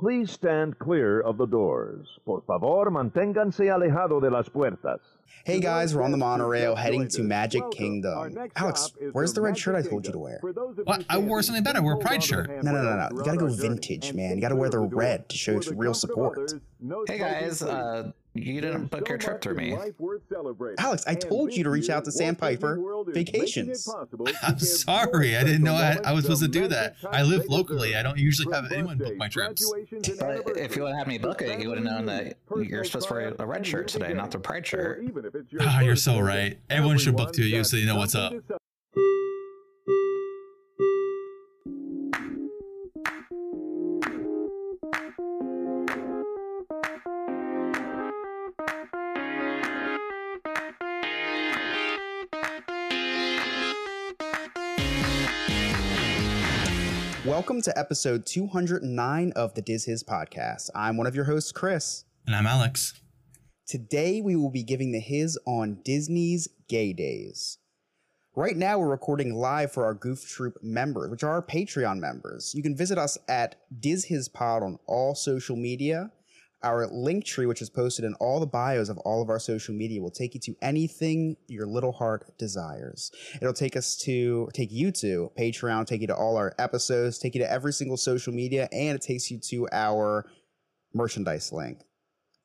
Please stand clear of the doors. Por favor, manténganse alejado de las puertas. Hey guys, we're on the monorail heading to Magic Kingdom. Alex, where's the red shirt I told you to wear? What? I wore something better. I wore a pride shirt. No, no, no, no. You gotta go vintage, man. You gotta wear the red to show real support. Hey guys, uh, you didn't book your trip through me. Alex, I told you to reach out to Sandpiper Vacations. I'm sorry. I didn't know I, I was supposed to do that. I live locally. I don't usually have anyone book my trips. But if you would have had me book it, you would have known that you're supposed to wear a red shirt today, not the pride shirt. Ah, you're so right. Everyone should book through you so you know what's up. Welcome to episode 209 of the Diz Hiz podcast. I'm one of your hosts, Chris. And I'm Alex. Today we will be giving the hiz on Disney's Gay Days. Right now we're recording live for our Goof Troop members, which are our Patreon members. You can visit us at Diz Hiz Pod on all social media. Our link tree, which is posted in all the bios of all of our social media, will take you to anything your little heart desires. It'll take us to take you to Patreon, take you to all our episodes, take you to every single social media, and it takes you to our merchandise link.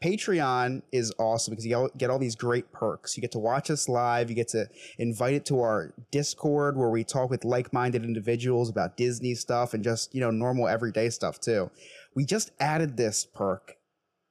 Patreon is awesome because you get all these great perks. You get to watch us live. You get to invite it to our Discord where we talk with like-minded individuals about Disney stuff and just, you know, normal everyday stuff too. We just added this perk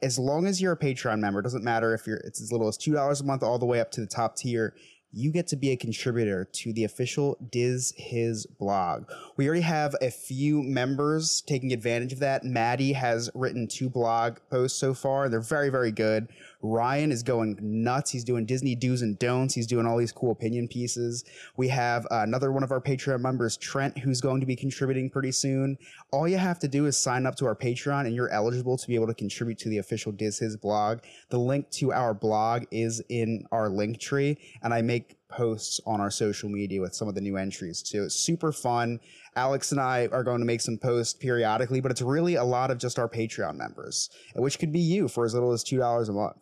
as long as you're a Patreon member, doesn't matter if you're it's as little as two dollars a month all the way up to the top tier. You get to be a contributor to the official Diz Hiz blog. We already have a few members taking advantage of that. Maddie has written two blog posts so far. They're very, very good. Ryan is going nuts. He's doing Disney do's and don'ts. He's doing all these cool opinion pieces. We have uh, another one of our Patreon members, Trent, who's going to be contributing pretty soon. All you have to do is sign up to our Patreon and you're eligible to be able to contribute to the official Diz Hiz blog. The link to our blog is in our link tree and I make posts on our social media with some of the new entries too. It's super fun. Alex and I are going to make some posts periodically, but it's really a lot of just our Patreon members, which could be you for as little as $2 a month.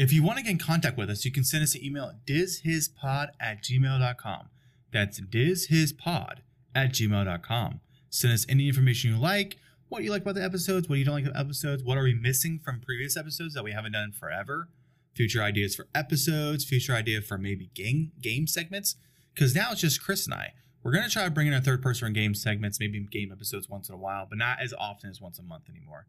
If you want to get in contact with us, you can send us an email at dizhizpod at gmail.com. That's dizhizpod at gmail.com. Send us any information you like, what you like about the episodes, what you don't like about episodes, what are we missing from previous episodes that we haven't done forever, future ideas for episodes, future idea for maybe game game segments. Because now it's just Chris and I. We're gonna try to bring in our third person in game segments, maybe game episodes once in a while, but not as often as once a month anymore.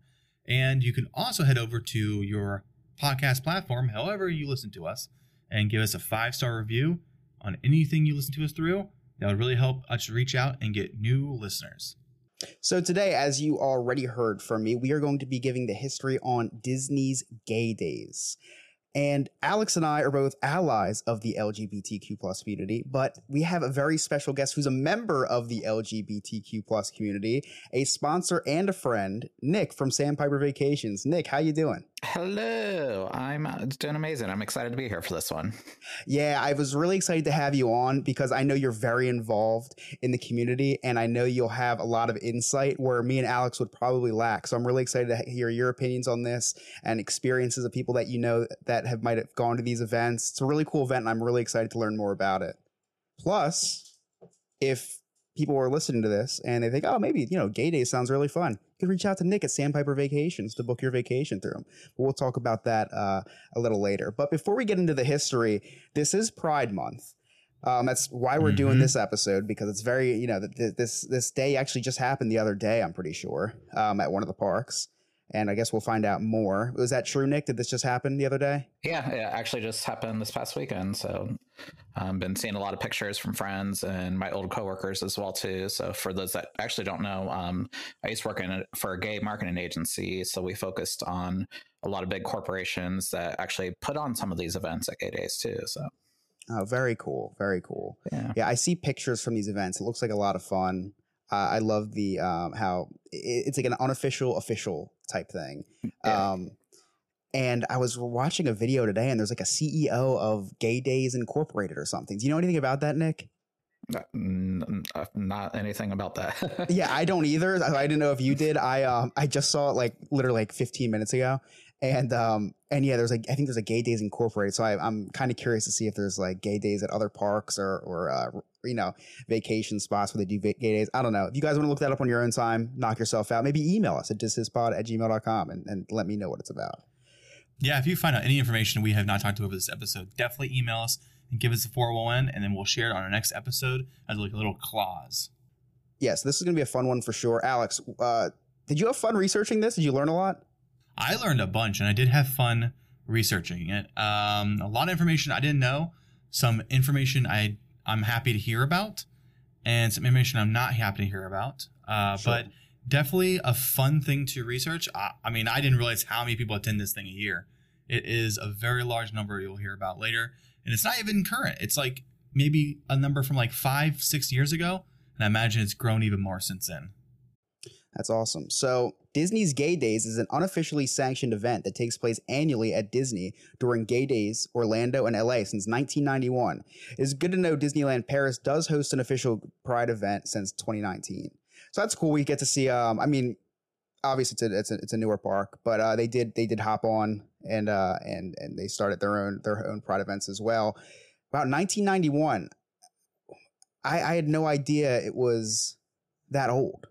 And you can also head over to your podcast platform, however you listen to us, and give us a five star review on anything you listen to us through. That would really help us reach out and get new listeners. So, today, as you already heard from me, we are going to be giving the history on Disney's Gay Days. And Alex and I are both allies of the LGBTQ plus community, but we have a very special guest who's a member of the LGBTQ plus community, a sponsor and a friend, Nick from Sandpiper Vacations. Nick, how you doing? Hello, I'm uh, doing amazing. I'm excited to be here for this one. Yeah, I was really excited to have you on because I know you're very involved in the community and I know you'll have a lot of insight where me and Alex would probably lack. So I'm really excited to hear your opinions on this and experiences of people that you know that have might have gone to these events. It's a really cool event and I'm really excited to learn more about it. Plus, if people are listening to this and they think, oh, maybe, you know, gay day sounds really fun. Can reach out to Nick at Sandpiper Vacations to book your vacation through him. But we'll talk about that uh, a little later. But before we get into the history, this is Pride Month. Um, that's why we're mm-hmm. doing this episode because it's very, you know, th- this this day actually just happened the other day. I'm pretty sure um, at one of the parks and I guess we'll find out more. Was that true, Nick? Did this just happen the other day? Yeah, it actually just happened this past weekend. So I've um, been seeing a lot of pictures from friends and my old coworkers as well too. So for those that actually don't know, um, I used to work in a, for a gay marketing agency. So we focused on a lot of big corporations that actually put on some of these events at Gay Days too. So. Oh, very cool. Very cool. Yeah. yeah, I see pictures from these events. It looks like a lot of fun. Uh, I love the um, how it, it's like an unofficial official type thing. Yeah. Um, and I was watching a video today, and there's like a CEO of Gay Days Incorporated or something. Do you know anything about that, Nick? N- uh, Not anything about that. yeah, I don't either. I I didn't know if you did. I um I just saw it like literally like 15 minutes ago, and um and yeah, there's like I think there's a Gay Days Incorporated. So I, I'm kind of curious to see if there's like gay days at other parks or or uh, you know vacation spots where they do gay days. I don't know. If you guys want to look that up on your own time, knock yourself out. Maybe email us at dizhizpod at gmail.com and, and let me know what it's about. Yeah, if you find out any information we have not talked to over this episode, definitely email us and give us a 401 and then we'll share it on our next episode as like a little clause. Yes, this is gonna be a fun one for sure. Alex, uh, did you have fun researching this? Did you learn a lot? I learned a bunch and I did have fun researching it. Um, a lot of information I didn't know, some information I I'm happy to hear about, and some information I'm not happy to hear about. Uh, Sure. But definitely a fun thing to research. I, I mean, I didn't realize how many people attend this thing a year. It is a very large number you'll hear about later, and it's not even current. It's like maybe a number from like five, six years ago, and I imagine it's grown even more since then. That's awesome. So, Disney's Gay Days is an unofficially sanctioned event that takes place annually at Disney during Gay Days, Orlando, and LA since 1991. It's good to know Disneyland Paris does host an official Pride event since 2019. So that's cool. We get to see. Um, I mean, obviously it's a it's a, it's a newer park, but uh, they did they did hop on and uh, and and they started their own their own Pride events as well. About 1991, I, I had no idea it was that old.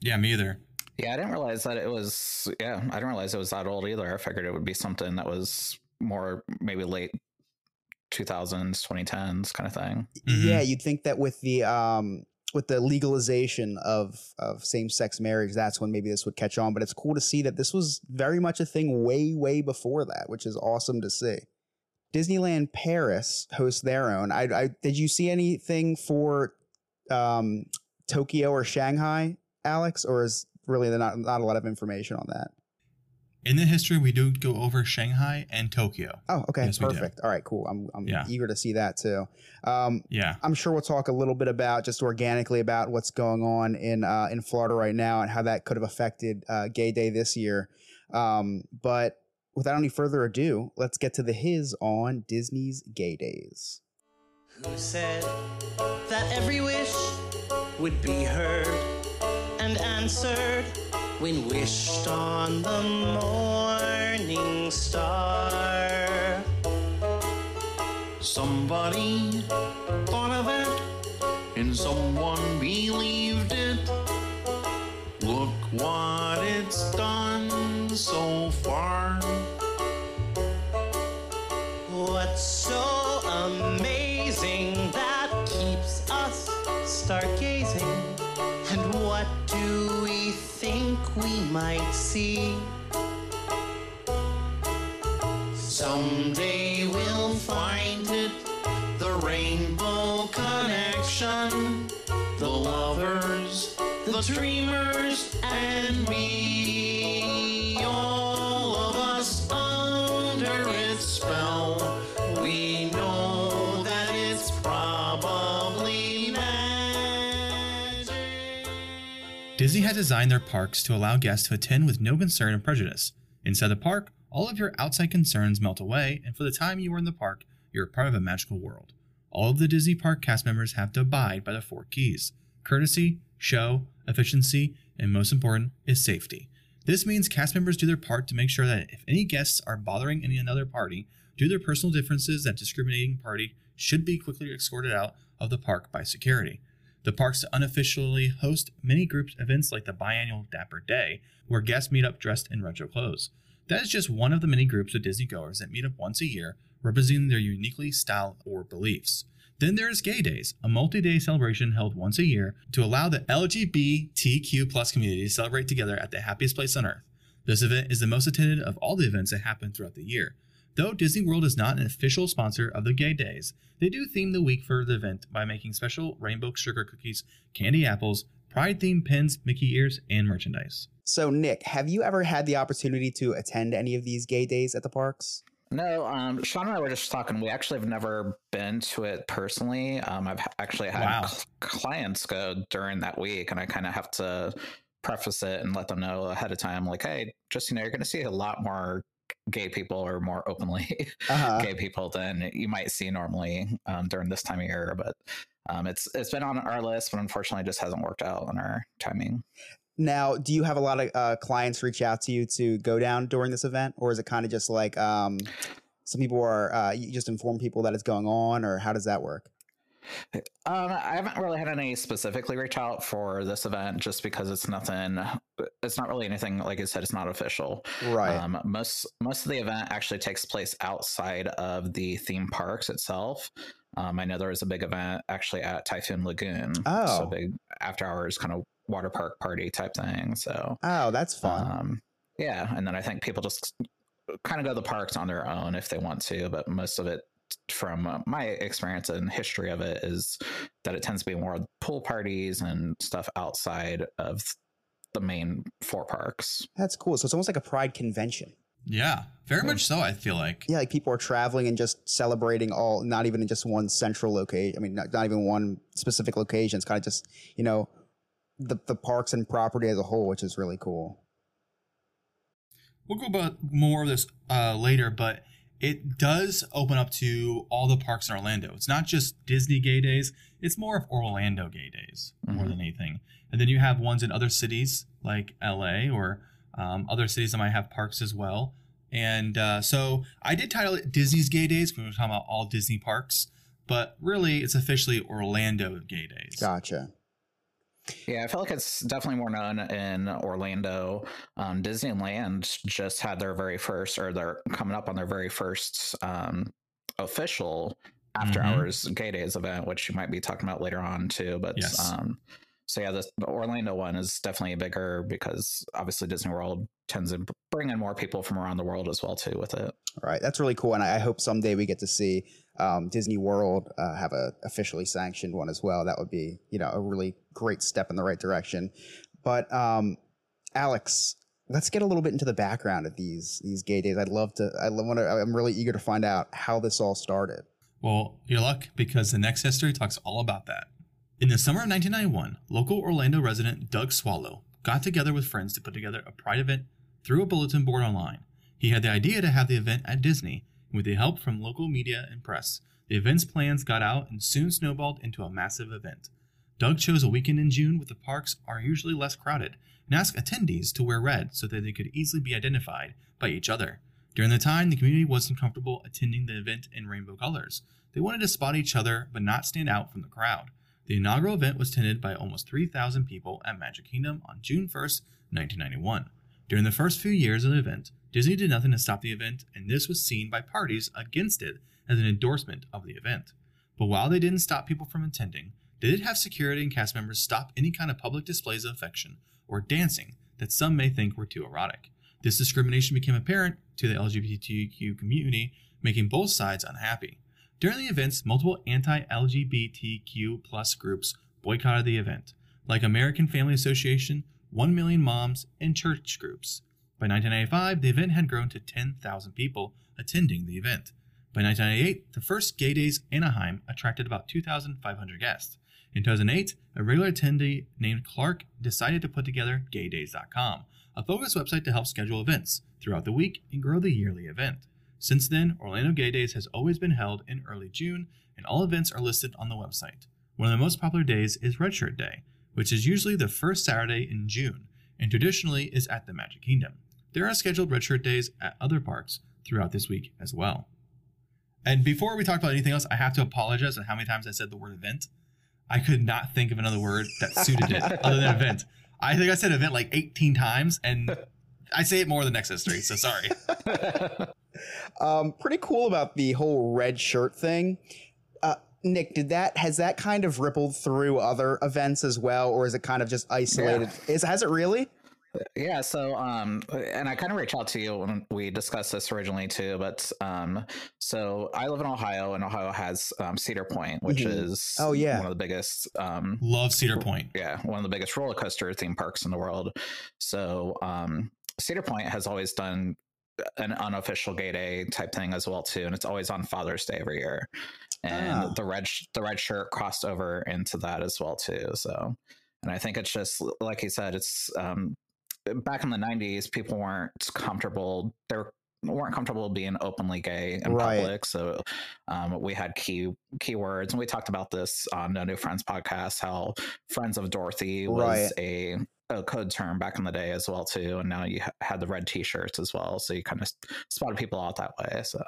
Yeah, me either. yeah, I didn't realize that it was. Yeah, I didn't realize it was that old either. I figured it would be something that was more maybe late 2000s, 2010s kind of thing. Mhm. Yeah, you'd think that with the um with the legalization of of same sex marriage, that's when maybe this would catch on. But it's cool to see that this was very much a thing way way before that, which is awesome to see. Disneyland Paris hosts their own. I, I did you see anything for um Tokyo or Shanghai, Alex, or is really not not a lot of information on that? In the history, we do go over Shanghai and Tokyo. Oh, okay, Yes, perfect. All right, cool. I'm I'm Yeah. eager to see that too. Um, Yeah. I'm sure we'll talk a little bit about just organically about what's going on in uh, in Florida right now and how that could have affected uh, Gay Day this year. Um, but without any further ado, let's get to the hiz on Disney's Gay Days. Who said that every wish would be heard and answered when wished on the morning star? Somebody thought of it, and someone Someday we'll find it, the rainbow connection, the lovers, the dreamers, and me. Disney has designed their parks to allow guests to attend with no concern or prejudice. Inside the park, all of your outside concerns melt away, and for the time you are in the park, you're part of a magical world. All of the Disney Park cast members have to abide by the four keys courtesy, show, efficiency, and most important is safety. This means cast members do their part to make sure that if any guests are bothering any another party due to their personal differences, that discriminating party should be quickly escorted out of the park by security. The parks unofficially host many group events like the biannual Dapper Day, where guests meet up dressed in retro clothes. That is just one of the many groups of Disney goers that meet up once a year, representing their uniquely style or beliefs. Then there is Gay Days, a multi-day celebration held once a year to allow the LGBTQ plus community to celebrate together at the happiest place on earth. This event is the most attended of all the events that happen throughout the year. Though Disney World is not an official sponsor of the Gay Days, they do theme the week for the event by making special rainbow sugar cookies, candy apples, pride themed pins, Mickey ears, and merchandise. So, Nick, have you ever had the opportunity to attend any of these Gay Days at the parks? No, um, Sean and I were just talking. We actually have never been to it personally. Um, I've actually had Wow. cl- clients go during that week, and I kind of have to preface it and let them know ahead of time, like, hey, just you know, you're going to see a lot more gay people or more openly Uh-huh. gay people than you might see normally um, during this time of year. But um, it's it's been on our list, but unfortunately, just hasn't worked out on our timing. Now, do you have a lot of uh, clients reach out to you to go down during this event, or is it kind of just like um, some people are uh, you just inform people that it's going on, or how does that work? Um, I haven't really had any specifically reach out for this event just because it's nothing. It's not really anything. Like I said, it's not official. Right. Um, most most of the event actually takes place outside of the theme parks itself. Um, I know there was a big event actually at Typhoon Lagoon. so Oh. a big after hours kind of water park party type thing. So oh, that's fun. um, yeah, and then I think people just kind of go to the parks on their own if they want to, but most of it, from uh, my experience and history of it, is that it tends to be more pool parties and stuff outside of the main four parks. that's cool. So it's almost like a pride convention. Yeah, very much so. I feel like. Yeah, like people are traveling and just celebrating all, not even in just one central location. I mean, not, not even one specific location. It's kind of just, you know, the, the parks and property as a whole, which is really cool. We'll go about more of this uh, later, but it does open up to all the parks in Orlando. It's not just Disney Gay Days; it's more of Orlando Gay Days more Mhm. than anything. And then you have ones in other cities like LA or um, other cities that might have parks as well. And uh, so I did title it Disney's Gay Days when we were talking about all Disney parks, but really it's officially Orlando Gay Days. Gotcha. Yeah, I feel like it's definitely more known in Orlando. Um, Disneyland just had their very first, or they're coming up on their very first um, official after Mhm. hours gay days event, which you might be talking about later on too. But Yes. um, so yeah, this, the Orlando one is definitely bigger because obviously Disney World tends to bring in more people from around the world as well too with it. All right, that's really cool, and I, I hope someday we get to see um, Disney World uh, have a officially sanctioned one as well. That would be, you know, a really great step in the right direction. But um, Alex, let's get a little bit into the background of these these gay days. I'd love to. I want to. I'm really eager to find out how this all started. Well, your luck, because the next history talks all about that. In the summer of 1991, local Orlando resident Doug Swallow got together with friends to put together a pride event through a bulletin board online. He had the idea to have the event at Disney, and with the help from local media and press, the event's plans got out and soon snowballed into a massive event. Doug chose a weekend in June when the parks are usually less crowded and asked attendees to wear red so that they could easily be identified by each other. During the time, the community wasn't comfortable attending the event in rainbow colors. They wanted to spot each other but not stand out from the crowd. The inaugural event was attended by almost 3,000 people at Magic Kingdom on June 1st, 1991. During the first few years of the event, Disney did nothing to stop the event, and this was seen by parties against it as an endorsement of the event. But while they didn't stop people from attending, they did have security and cast members stop any kind of public displays of affection or dancing that some may think were too erotic. This discrimination became apparent to the LGBTQ community, making both sides unhappy. During the events, multiple anti-LGBTQ plus groups boycotted the event, like American Family Association, 1 Million Moms, and church groups. By 1995, the event had grown to 10,000 people attending the event. By 1998, the first Gay Days Anaheim attracted about 2,500 guests. In 2008, a regular attendee named Clark decided to put together gaydays.com, a focused website to help schedule events throughout the week and grow the yearly event. Since then, Orlando Gay Days has always been held in early June, and all events are listed on the website. One of the most popular days is Red Shirt Day, which is usually the first Saturday in June, and traditionally is at the Magic Kingdom. There are scheduled Red Shirt Days at other parks throughout this week as well. And before we talk about anything else, I have to apologize on how many times I said the word event. I could not think of another word that suited it other than event. I think I said event like 18 times, and I say it more than next history, so sorry. Um, pretty cool about the whole red shirt thing. Uh, Nick, did that has that kind of rippled through other events as well, or is it kind of just isolated? Is has it really? Yeah, so um and I kind of reached out to you when we discussed this originally too, but um so I live in Ohio and Ohio has um Cedar Point, which Mhm. is Oh, yeah. one of the biggest um Love Cedar Point. yeah, one of the biggest roller coaster theme parks in the world. So um Cedar Point has always done an unofficial gay day type thing as well too, and it's always on Father's Day every year. And Ah. the red the red shirt crossed over into that as well too. So, and I think it's just like he said, it's um back in the 90s people weren't comfortable they were weren't comfortable being openly gay in Right. public. So um, we had key keywords, and we talked about this on the New Friends podcast. How Friends of Dorothy was Right. a a code term back in the day as well too, and now you ha- had the red T-shirts as well, so you kind of spotted people out that way. So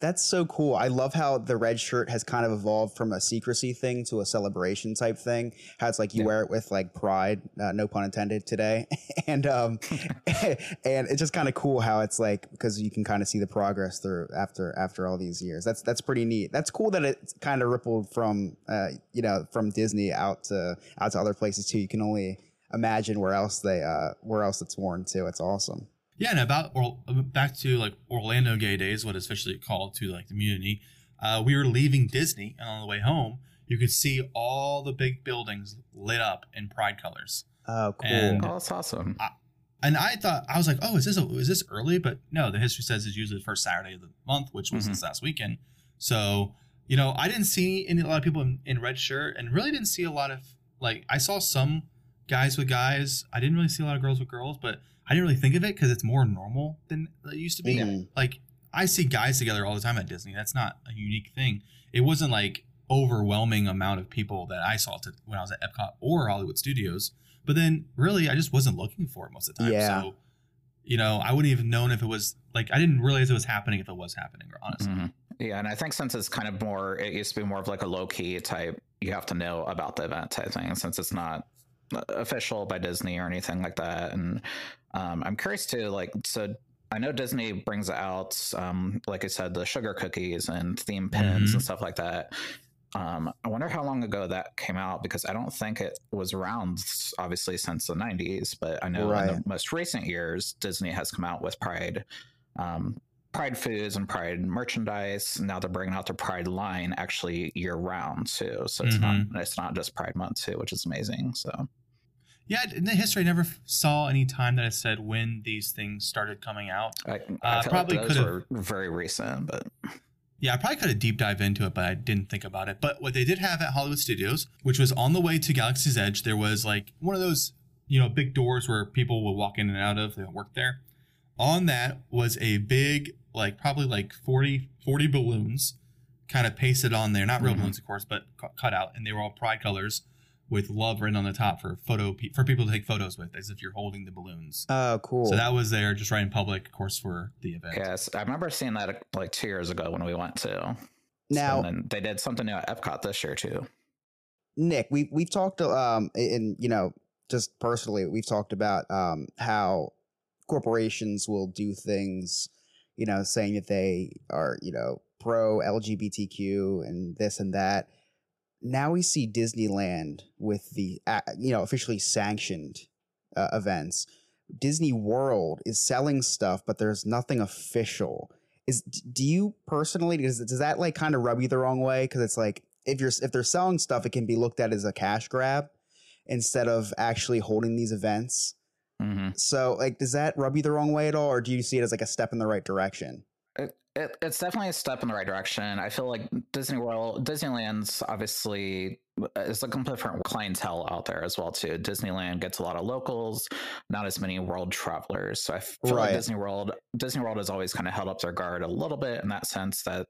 That's so cool. I love how the red shirt has kind of evolved from a secrecy thing to a celebration type thing. How it's like you Yeah. wear it with like pride, uh, no pun intended today, and um, and it's just kind of cool how it's like because you can kind of see the progress through after after all these years. That's that's pretty neat. That's cool that it kind of rippled from uh, you know from Disney out to out to other places too. You can only imagine where else they uh where else it's worn too. It's awesome. Yeah, and about or back to like Orlando Gay Days, what it's officially called to like the community. Uh, we were leaving Disney, and on the way home, you could see all the big buildings lit up in pride colors. Oh, cool. And- oh, that's awesome. And I thought I was like, oh, is this a, is this early? But no, the history says it's usually the first Saturday of the month, which was Mhm. this last weekend. So you know, I didn't see any a lot of people in, in red shirt, and really didn't see a lot of like I saw some guys with guys. I didn't really see a lot of girls with girls, but I didn't really think of it because it's more normal than it used to be. Mhm. Like I see guys together all the time at Disney. That's not a unique thing. It wasn't like overwhelming amount of people that I saw to, when I was at Epcot or Hollywood Studios. But then really, I just wasn't looking for it most of the time. Yeah. So, you know, I wouldn't even known if it was like I didn't realize it was happening if it was happening. Or honestly, Mhm. Yeah, and I think since it's kind of more, it used to be more of like a low key type. You have to know about the event type thing, since it's not official by Disney or anything like that. And um, I'm curious to like, so I know Disney brings out, um, like I said, the sugar cookies and theme pins Mhm. and stuff like that. Um, I wonder how long ago that came out because I don't think it was around, obviously, since the 90s. But I know in the most recent years, Disney has come out with Pride um, Pride foods and Pride merchandise. Now they're bringing out the Pride line actually year round too. So it's not it's not just Pride month too, which is amazing. So yeah. In the history, I never saw any time that it said when these things started coming out. I, I Uh, probably those could've- were very recent, but Yeah, I probably could have deep dive into it, but I didn't think about it. But what they did have at Hollywood Studios, which was on the way to Galaxy's Edge, there was like one of those, you know, big doors where people would walk in and out of. They don't work there. On that was a big, like probably like 40, 40 balloons kind of pasted on there. Not real Mhm. balloons, of course, but cu- cut out. And they were all pride colors with love written on the top for photo pe- for people to take photos with as if you're holding the balloons. Oh, cool. So that was there just right in public, of course, for the event. yes, I remember seeing that like two years ago when we went to. now, and they did something new at Epcot this year too. Nick, we we've talked um and you know just personally we've talked about um how corporations will do things you know saying that they are you know pro LGBTQ and this and that. Now we see Disneyland with the uh, you know officially sanctioned uh, events. Disney World is selling stuff, but there's nothing official. Is do you personally does does that like kind of rub you the wrong way? Because it's like if you're if they're selling stuff, it can be looked at as a cash grab instead of actually holding these events. hmm So like, does that rub you the wrong way at all, or do you see it as like a step in the right direction? It, it, it's definitely a step in the right direction. I feel like Disney World, Disneyland's obviously is a completely different clientele out there as well too. Disneyland gets a lot of locals, not as many world travelers. So I feel Right. like Disney World, Disney World has always kind of held up their guard a little bit in that sense that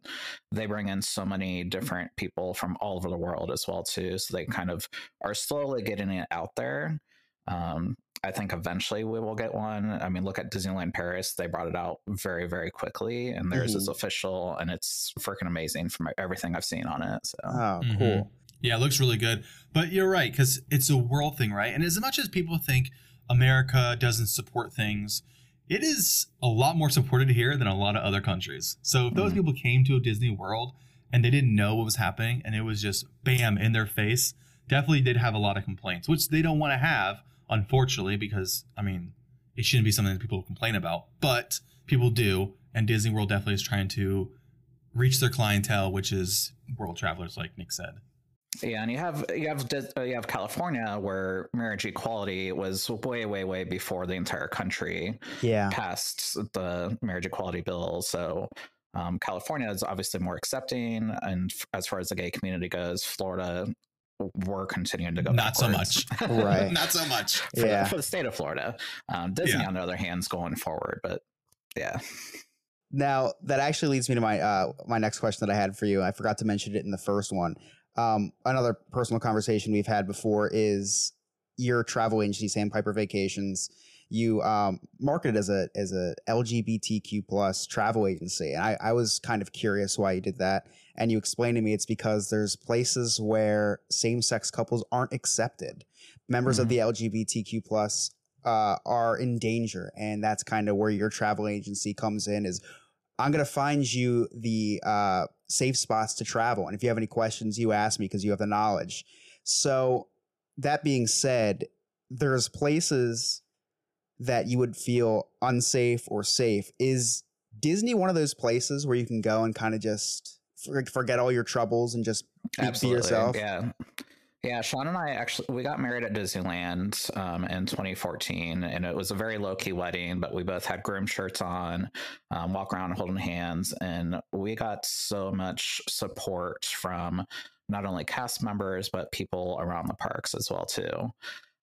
they bring in so many different people from all over the world as well too. So they kind of are slowly getting it out there. Um, I think eventually we will get one. I mean, look at Disneyland Paris. They brought it out very, very quickly, and theirs is official, and it's freaking amazing from everything I've seen on it. So, Oh, Mhm. cool. Yeah, it looks really good. But you're right, because it's a world thing, right? And as much as people think America doesn't support things, it is a lot more supported here than a lot of other countries. So if those Mhm. people came to a Disney World and they didn't know what was happening and it was just bam in their face, definitely did have a lot of complaints, which they don't want to have, unfortunately, because I mean, it shouldn't be something that people complain about, but people do. And Disney World definitely is trying to reach their clientele, which is world travelers, like Nick said. yeah, and you have you have uh, you have California where marriage equality was way, way, way before the entire country Yeah. passed the marriage equality bill. So. Um, California is obviously more accepting, and f- as far as the gay community goes, Florida, we're continuing to go. Not so much. Right. Not so much. for, Yeah. for the state of Florida. Um, Disney, Yeah. on the other hand, is going forward, but yeah, Now that actually leads me to my uh, my next question that I had for you. I forgot to mention it in the first one. Um, another personal conversation we've had before is your travel agency, Sandpiper Vacations. You um, marketed as a as a LGBTQ plus travel agency, and I, I was kind of curious why you did that. And you explained to me it's because there's places where same sex couples aren't accepted. Members of the LGBTQ plus uh, are in danger, and that's kind of where your travel agency comes in. Is I'm gonna find you the uh, safe spots to travel, and if you have any questions, you ask me because you have the knowledge. So that being said, there's places that you would feel unsafe or safe. Is Disney one of those places where you can go and kind of just forget all your troubles and just be- yourself? Yeah. Yeah, Sean and I actually we got married at Disneyland um, in 2014, and it was a very low key wedding. But we both had groom shirts on, um, walk around holding hands, and we got so much support from not only cast members but people around the parks as well too.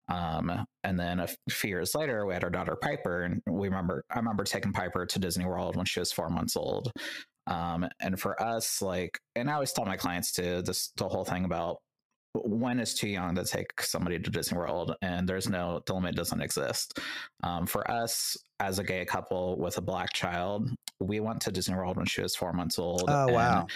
Um, and then a few years later, we had our daughter Piper, and we remember I remember taking Piper to Disney World when she was four months old. Um, and for us, like, and I always tell my clients too, this the whole thing about when is too young to take somebody to Disney World, and there's no the limit doesn't exist. Um, for us, as a gay couple with a black child, we went to Disney World when she was four months old. Oh and wow!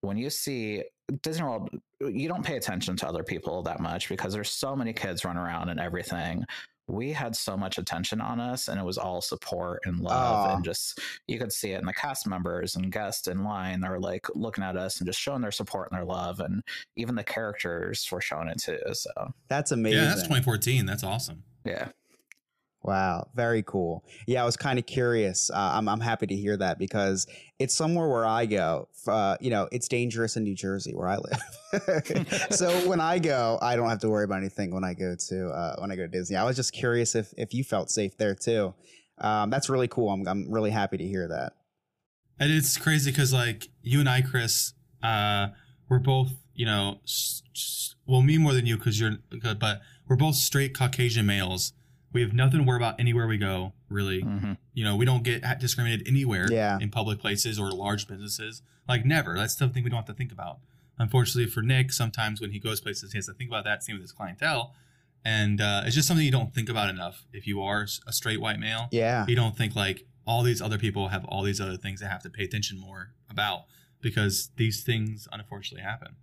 When you see Disney World, you don't pay attention to other people that much because there's so many kids running around and everything. We had so much attention on us, and it was all support and love, Aw. and just you could see it in the cast members and guests in line. They're like looking at us and just showing their support and their love, and even the characters were showing it too. So That's amazing. Yeah, that's 2014. That's awesome. yeah, Wow, very cool. Yeah, I was kind of curious. Uh, I'm I'm happy to hear that because it's somewhere where I go. Uh, you know, it's dangerous in New Jersey where I live. so when I go, I don't have to worry about anything when I go to uh, when I go to Disney. I was just curious if if you felt safe there too. Um, that's really cool. I'm I'm really happy to hear that. And it's crazy because like you and I, Chris, uh, we're both you know, well, me more than you because you're, good, but we're both straight Caucasian males. We have nothing to worry about anywhere we go. Really, hmm you know, we don't get discriminated anywhere Yeah. in public places or large businesses. Like never. That's something we don't have to think about. Unfortunately for Nick, sometimes when he goes places, he has to think about that. Same with his clientele, and uh, it's just something you don't think about enough. If you are a straight white male, Yeah. you don't think like all these other people have all these other things they have to pay attention more about because these things unfortunately happen.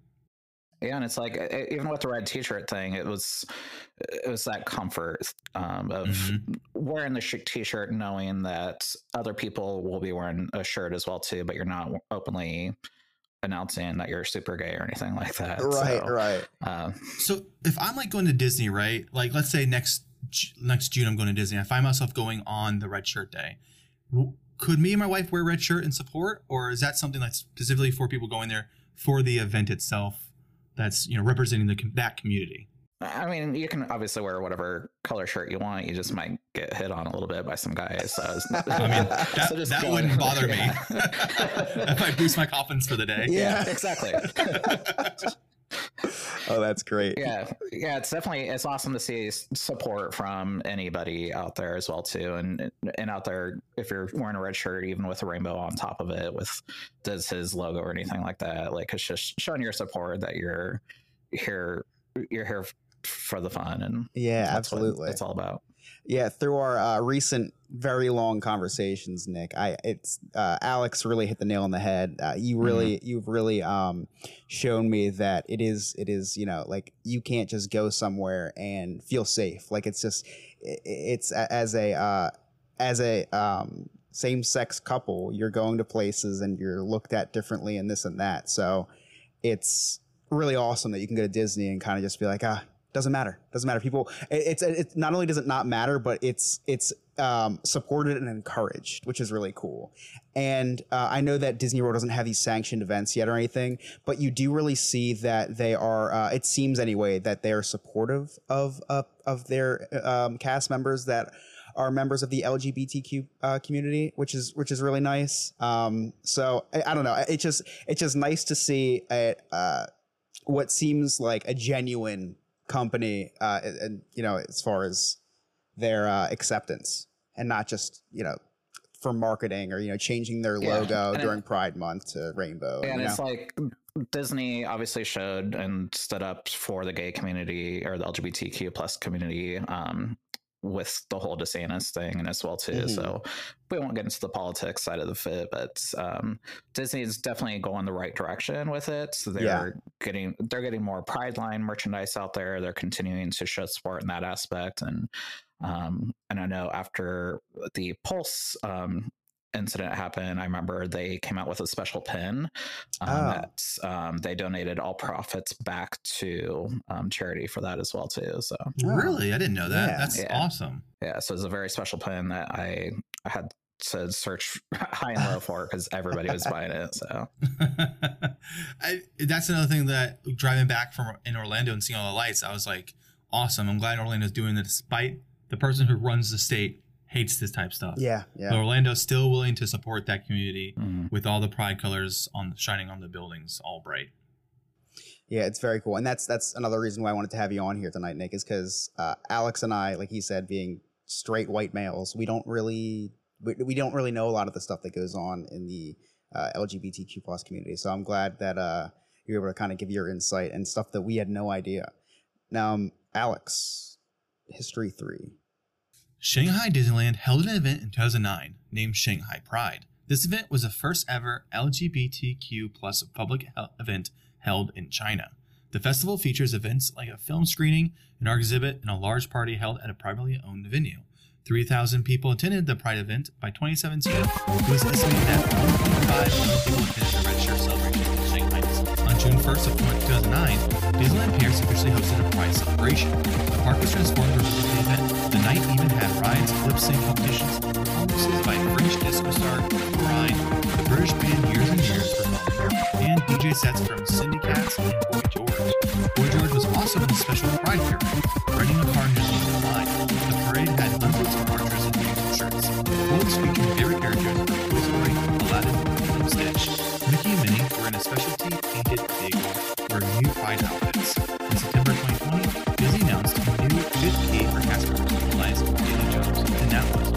Yeah, and it's like even with the red T-shirt thing, it was it was that comfort um, of Mhm. wearing the sh- T-shirt, knowing that other people will be wearing a shirt as well too, but you're not openly announcing that you're super gay or anything like that. Right. So, Right. Uh, So if I'm like going to Disney, right? Like let's say next next June I'm going to Disney. I find myself going on the red shirt day. Could me and my wife wear red shirt in support, or is that something that's specifically for people going there for the event itself? That's you know representing the that community. I mean, you can obviously wear whatever color shirt you want. You just might get hit on a little bit by some guys. So I mean, that, so that wouldn't bother me. Yeah. that might boost my confidence for the day. Yeah. exactly. Oh, that's great. yeah yeah it's definitely it's awesome to see support from anybody out there as well too and and out there if you're wearing a red shirt even with a rainbow on top of it with Diz Hiz logo or anything like that like it's just showing your support that you're here you're here for the fun and Yeah, that's absolutely. it's all about Yeah, through our uh, recent, very long conversations, Nick, I it's uh, Alex really hit the nail on the head. Uh, you really, you've really um, shown me that it is, it is, you know, like you can't just go somewhere and feel safe. Like it's just, it's as a uh, as a um, same sex couple, you're going to places and you're looked at differently and this and that. So it's really awesome that you can go to Disney and kind of just be like, ah, doesn't matter, doesn't matter. People, it's it's not only does it not matter, but it's it's um, supported and encouraged, which is really cool. And uh, I know that Disney World doesn't have these sanctioned events yet or anything, but you do really see that they are. Uh, it seems anyway that they are supportive of of, of their um, cast members that are members of the LGBTQ uh, community, which is which is really nice. Um, so I, I don't know. It's just it's just nice to see a, uh, what seems like a genuine company, uh, and, and you know, as far as their uh, acceptance, and not just you know for marketing or you know changing their Yeah, logo and it- during Pride Month to rainbow. and it's know? like Disney obviously showed and stood up for the gay community or the LGBTQ plus community um, with the whole DeSantis thing and as well too. Mhm. So we won't get into the politics side of the fit, but um, Disney is definitely going the right direction with it. So they're Yeah. getting they're getting more Pride line merchandise out there. They're continuing to show support in that aspect and. Um, and I know after the Pulse um, incident happened, I remember they came out with a special pin um, Oh. that um, they donated all profits back to um, charity for that as well too. So Oh. Really? I didn't know that. Yeah. That's Yeah. awesome. yeah, so it's a very special pin that I, I had to search high and low for because everybody was buying it. So I, that's another thing that driving back from in Orlando and seeing all the lights, I was like, awesome. I'm glad Orlando's doing it despite the person who runs the state hates this type of stuff. yeah, But Orlando's still willing to support that community mm, with all the pride colors on shining on the buildings, all bright. yeah. It's very cool, and that's that's another reason why I wanted to have you on here tonight, Nick, is because uh, Alex and I, like he said, being straight white males, we don't really we, we don't really know a lot of the stuff that goes on in the uh, LGBTQ plus community. So I'm glad that uh, you're able to kind of give your insight and stuff that we had no idea. Now, um, Alex, history three. Shanghai Disneyland held an event in 2009 named Shanghai Pride. This event was the first ever LGBTQ plus public event held in China. The festival features events like a film screening, an art exhibit, and a large party held at a privately owned venue. 3,000 people attended the Pride event. By 2017, it was estimated that 1.5 million people attended the Red Shirt celebration June 1st of 2009, Disneyland Paris officially hosted a Pride celebration. The park was transformed represent the event. The night even had rides, lip sync competitions, performances by French disco star Ryan, the British band Years and Years performed, and DJ sets from Cindy Cats and Boy George. Boy George was also in the special Pride parade, riding a car near the line. The parade had hundreds of marchers in musical shirts. Quotes featuring favorite characters from Toy Story, Aladdin, and Stitch. Mickey and Minnie were in a vehicle wearing new Pride outfits. In September 2020, Disney announced a new 50 for members to utilize Daily Jones, and that was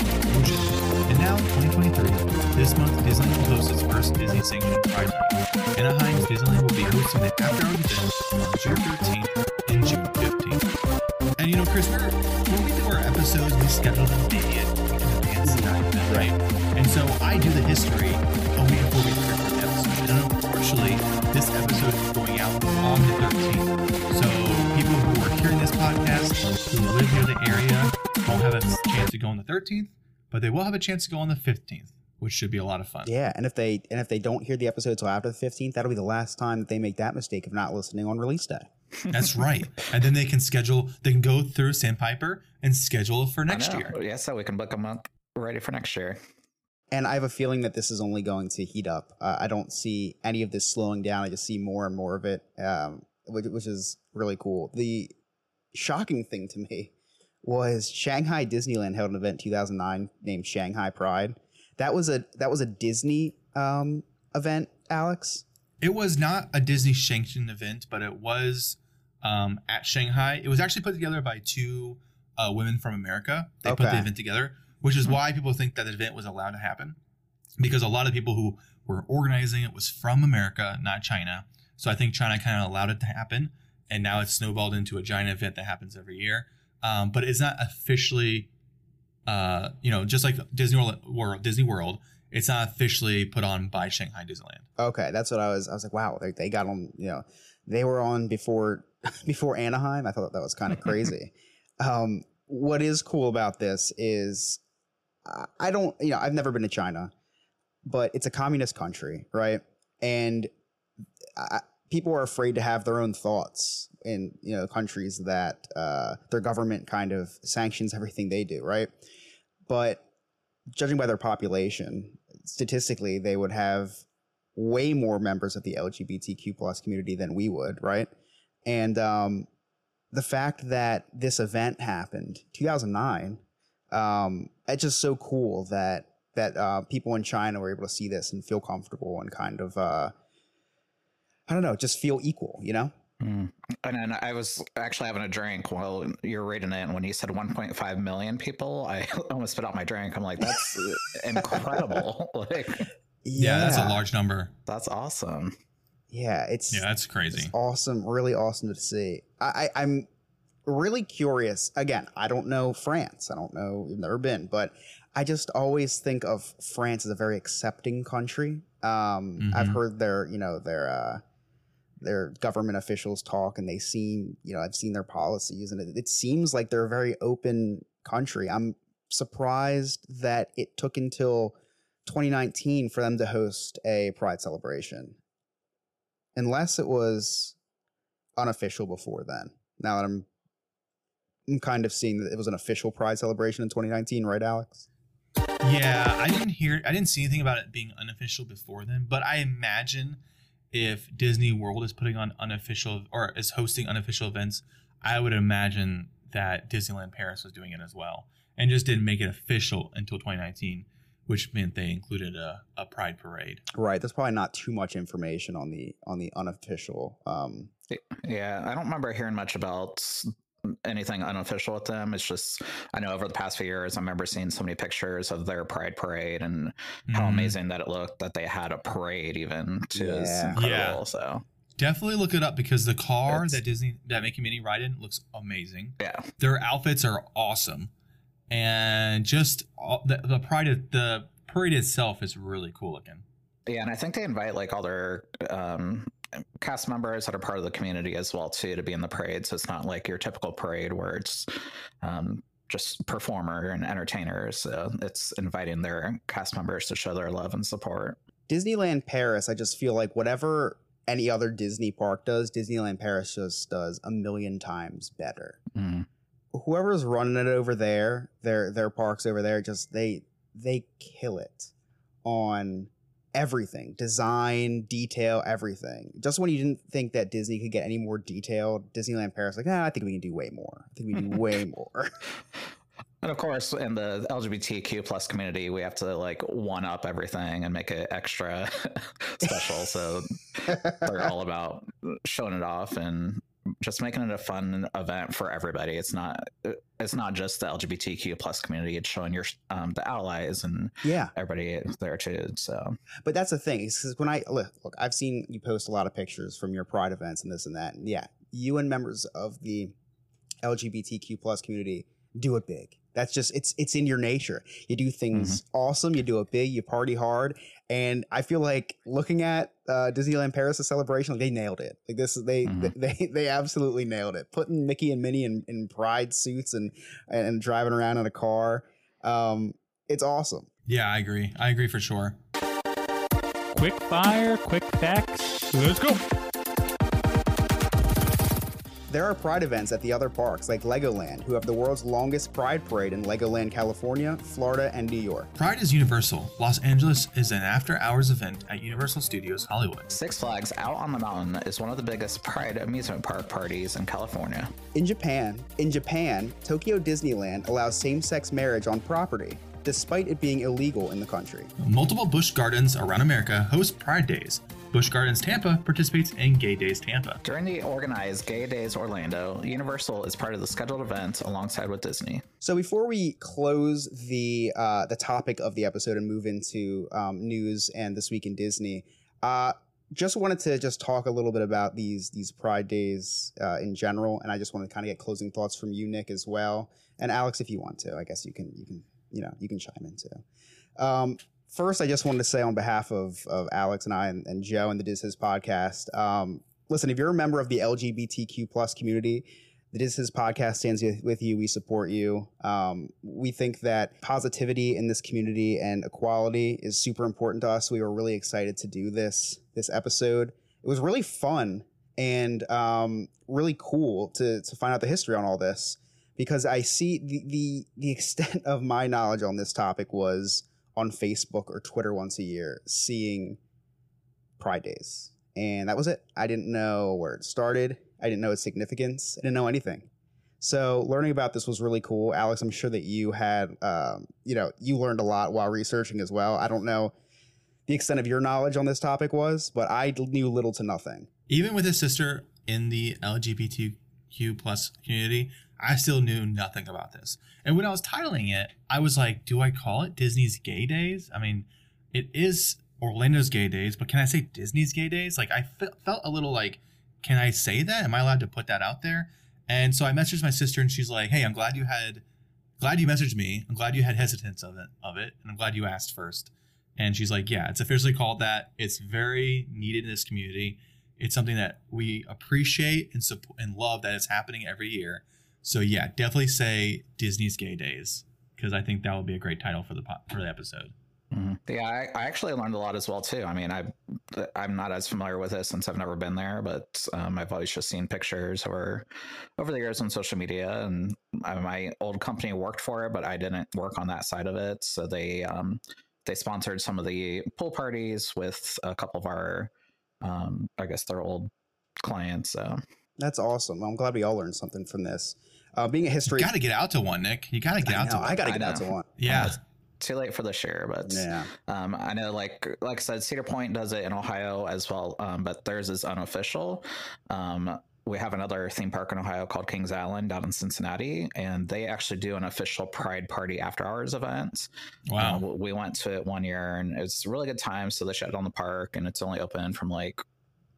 And now, 2023, this month Disneyland will host its first Disney sanctioned Pride Night. Anaheim's Disneyland will be hosting the after hours event on June 13th and June 15th. And you know, Chris, we're, when we do our episodes, we schedule them maybe in advance of that event, right? And so I do the history a week before we record the episode. And unfortunately, this episode is going out on the 13th. So people who are hearing this podcast, who live near the area, won't have a chance to go on the 13th, but they will have a chance to go on the 15th, which should be a lot of fun. Yeah, and if they and if they don't hear the episode until after the fifteenth, that'll be the last time that they make that mistake of not listening on release day. That's right. And then they can schedule, they can go through Sandpiper and schedule it for next year. Yeah, so we can book them up ready for next year. And I have a feeling that this is only going to heat up. Uh, I don't see any of this slowing down. I just see more and more of it, um, which, which is really cool. The shocking thing to me was Shanghai Disneyland held an event in 2009 named Shanghai Pride. That was a that was a Disney um, event, Alex. It was not a Disney sanctioned event, but it was um, at Shanghai. It was actually put together by two uh, women from America. They put the event together, which is why people think that the event was allowed to happen. Because a lot of people who were organizing it was from America, not China. So I think China kind of allowed it to happen. And now it's snowballed into a giant event that happens every year. Um, but it's not officially, uh, you know, just like Disney World, Disney World, it's not officially put on by Shanghai Disneyland. Okay, that's what I was. I was like, wow, they, they got on. You know, they were on before before Anaheim. I thought that was kind of crazy. um, what is cool about this is I- don't. You know, I've never been to China, but it's a communist country, right? And I, people are afraid to have their own thoughts in you know countries that uh, their government kind of sanctions everything they do, right? But judging by their population, statistically, they would have way more members of the LGBTQ plus community than we would, right? And um, the fact that this event happened 2009, um, it's just so cool that that uh, people in China were able to see this and feel comfortable and kind of uh, I don't know, just feel equal, you know? Mm. And then I was actually having a drink while you were reading it, and when you said 1.5 million people, I almost spit out my drink. I'm like, that's incredible! like, Yeah, that's a large number. that's awesome. Yeah, it's Yeah, that's crazy. It's awesome, really awesome to see. I, I, I'm really curious. Again, I don't know France. I don't know. I've never been, but I just always think of France as a very accepting country. Um, I've Mhm. heard their, you know, their uh, their government officials talk, and they seem, you know, I've seen their policies, and it, it seems like they're a very open country. I'm surprised that it took until 2019 for them to host a Pride celebration unless it was unofficial before then. Now that I'm, I'm kind of seeing that it was an official Pride celebration in 2019, right, Alex? Yeah, I didn't hear, I didn't see anything about it being unofficial before then, but I imagine if Disney World is putting on unofficial or is hosting unofficial events, I would imagine that Disneyland Paris was doing it as well and just didn't make it official until 2019, which meant they included a, a Pride parade. Right. There's probably not too much information on the on the unofficial. Um, Yeah, I don't remember hearing much about anything unofficial with them. It's just I know over the past few years, I remember seeing so many pictures of their Pride Parade and how Mhm. amazing that it looked that they had a parade even too. Is Yeah. incredible. Yeah. So Definitely look it up because the car It's- that Disney that Mickey Minnie ride in looks amazing. yeah, Their outfits are awesome, and just all, the the pride the parade itself is really cool looking. yeah, and I think they invite like all their um, cast members that are part of the community as well too to be in the parade. So it's not like your typical parade where it's um, just performer and entertainers. So it's inviting their cast members to show their love and support. Disneyland Paris, I just feel like whatever any other Disney park does, Disneyland Paris just does a million times better. Mm. Whoever's running it over there, their their parks over there, just they they kill it on everything design detail everything just when you didn't think that disney could get any more detailed disneyland paris like ah, i think we can do way more i think we can do way more And of course, in the LGBTQ plus community, we have to like one up everything and make it extra special. So they're all about showing it off and just making it a fun event for everybody. It's not it's not just the LGBTQ plus community. It's showing your um, the allies and yeah everybody there too. So But that's the thing, is 'cause when I look, look, I've seen you post a lot of pictures from your Pride events and this and that, and yeah, you and members of the LGBTQ plus community do it big. That's just it's it's in your nature. You do things awesome. You do it big. You party hard, and I feel like looking at uh, Disneyland Paris' celebration, like, they nailed it. Like this, is they Mhm. they they absolutely nailed it. Putting Mickey and Minnie in, in Pride suits and and driving around in a car, um, it's awesome. Yeah, I agree. I agree for sure. Quick fire, quick facts. Let's go. There are Pride events at the other parks, like Legoland, who have the world's longest Pride parade in Legoland, California, Florida, and New York. Pride is universal. Los Angeles is an after-hours event at Universal Studios Hollywood. Six Flags Out on the Mountain is one of the biggest Pride amusement park parties in California. In Japan, in Japan, Tokyo Disneyland allows same-sex marriage on property, despite it being illegal in the country. Multiple Busch Gardens around America host Pride Days. Busch Gardens Tampa participates in Gay Days Tampa. During the organized Gay Days Orlando, Universal is part of the scheduled event alongside with Disney. So before we close the uh, the topic of the episode and move into um, news and this week in Disney, uh, just wanted to just talk a little bit about these these Pride days uh, in general, and I just want to kind of get closing thoughts from you, Nick, as well, and Alex, if you want to, I guess you can you can you know you can chime in too. Um, first, I just wanted to say on behalf of of Alex and I and, and Joe and the Diz Hiz podcast, um, listen, if you're a member of the LGBTQ plus community, the Diz Hiz podcast stands with- you. We support you. Um, we think that positivity in this community and equality is super important to us. We were really excited to do this this episode. It was really fun and um, really cool to to find out the history on all this because I see the, the the extent of my knowledge on this topic was on Facebook or Twitter once a year, seeing Pride Days, and that was it. I didn't know where it started. I didn't know its significance. I didn't know anything. So learning about this was really cool, Alex. I'm sure that you had, um, you know, you learned a lot while researching as well. I don't know the extent of your knowledge on this topic was, but I knew little to nothing. Even with his sister, in the LGBTQ plus community, I still knew nothing about this. And when I was titling it, I was like, do I call it Disney's Gay Days? I mean, it is Orlando's Gay Days, but can I say Disney's Gay Days? Like, I fe- felt a little like, can I say that? Am I allowed to put that out there? And so I messaged my sister, and she's like, hey, I'm glad you had, glad you messaged me. I'm glad you had hesitance of it, of it, and I'm glad you asked first. And she's like, yeah, it's officially called that. It's very needed in this community. It's something that we appreciate and support and love that it's happening every year. So yeah, definitely say Disney's Gay Days because I think that would be a great title for the po- for the episode. Mhm. Yeah, I, I actually learned a lot as well too. I mean, I I'm not as familiar with this since I've never been there, but um, I've always just seen pictures or over the years on social media. And uh, my old company worked for it, but I didn't work on that side of it. So they um, they sponsored some of the pool parties with a couple of our, um, I guess, their old clients. So That's awesome. I'm glad we all learned something from this. Uh, being a history, You got to get out to one, Nick. You got to get I, out to one. I got to get out to one. yeah. too late for this year, but Yeah. Um, I know, like like I said, Cedar Point does it in Ohio as well, um, but theirs is unofficial. Um, we have another theme park in Ohio called Kings Island down in Cincinnati, and they actually do an official Pride Party after hours event. Wow. Uh, we went to it one year, and it was a really good time. So they shut down the park, and it's only open from like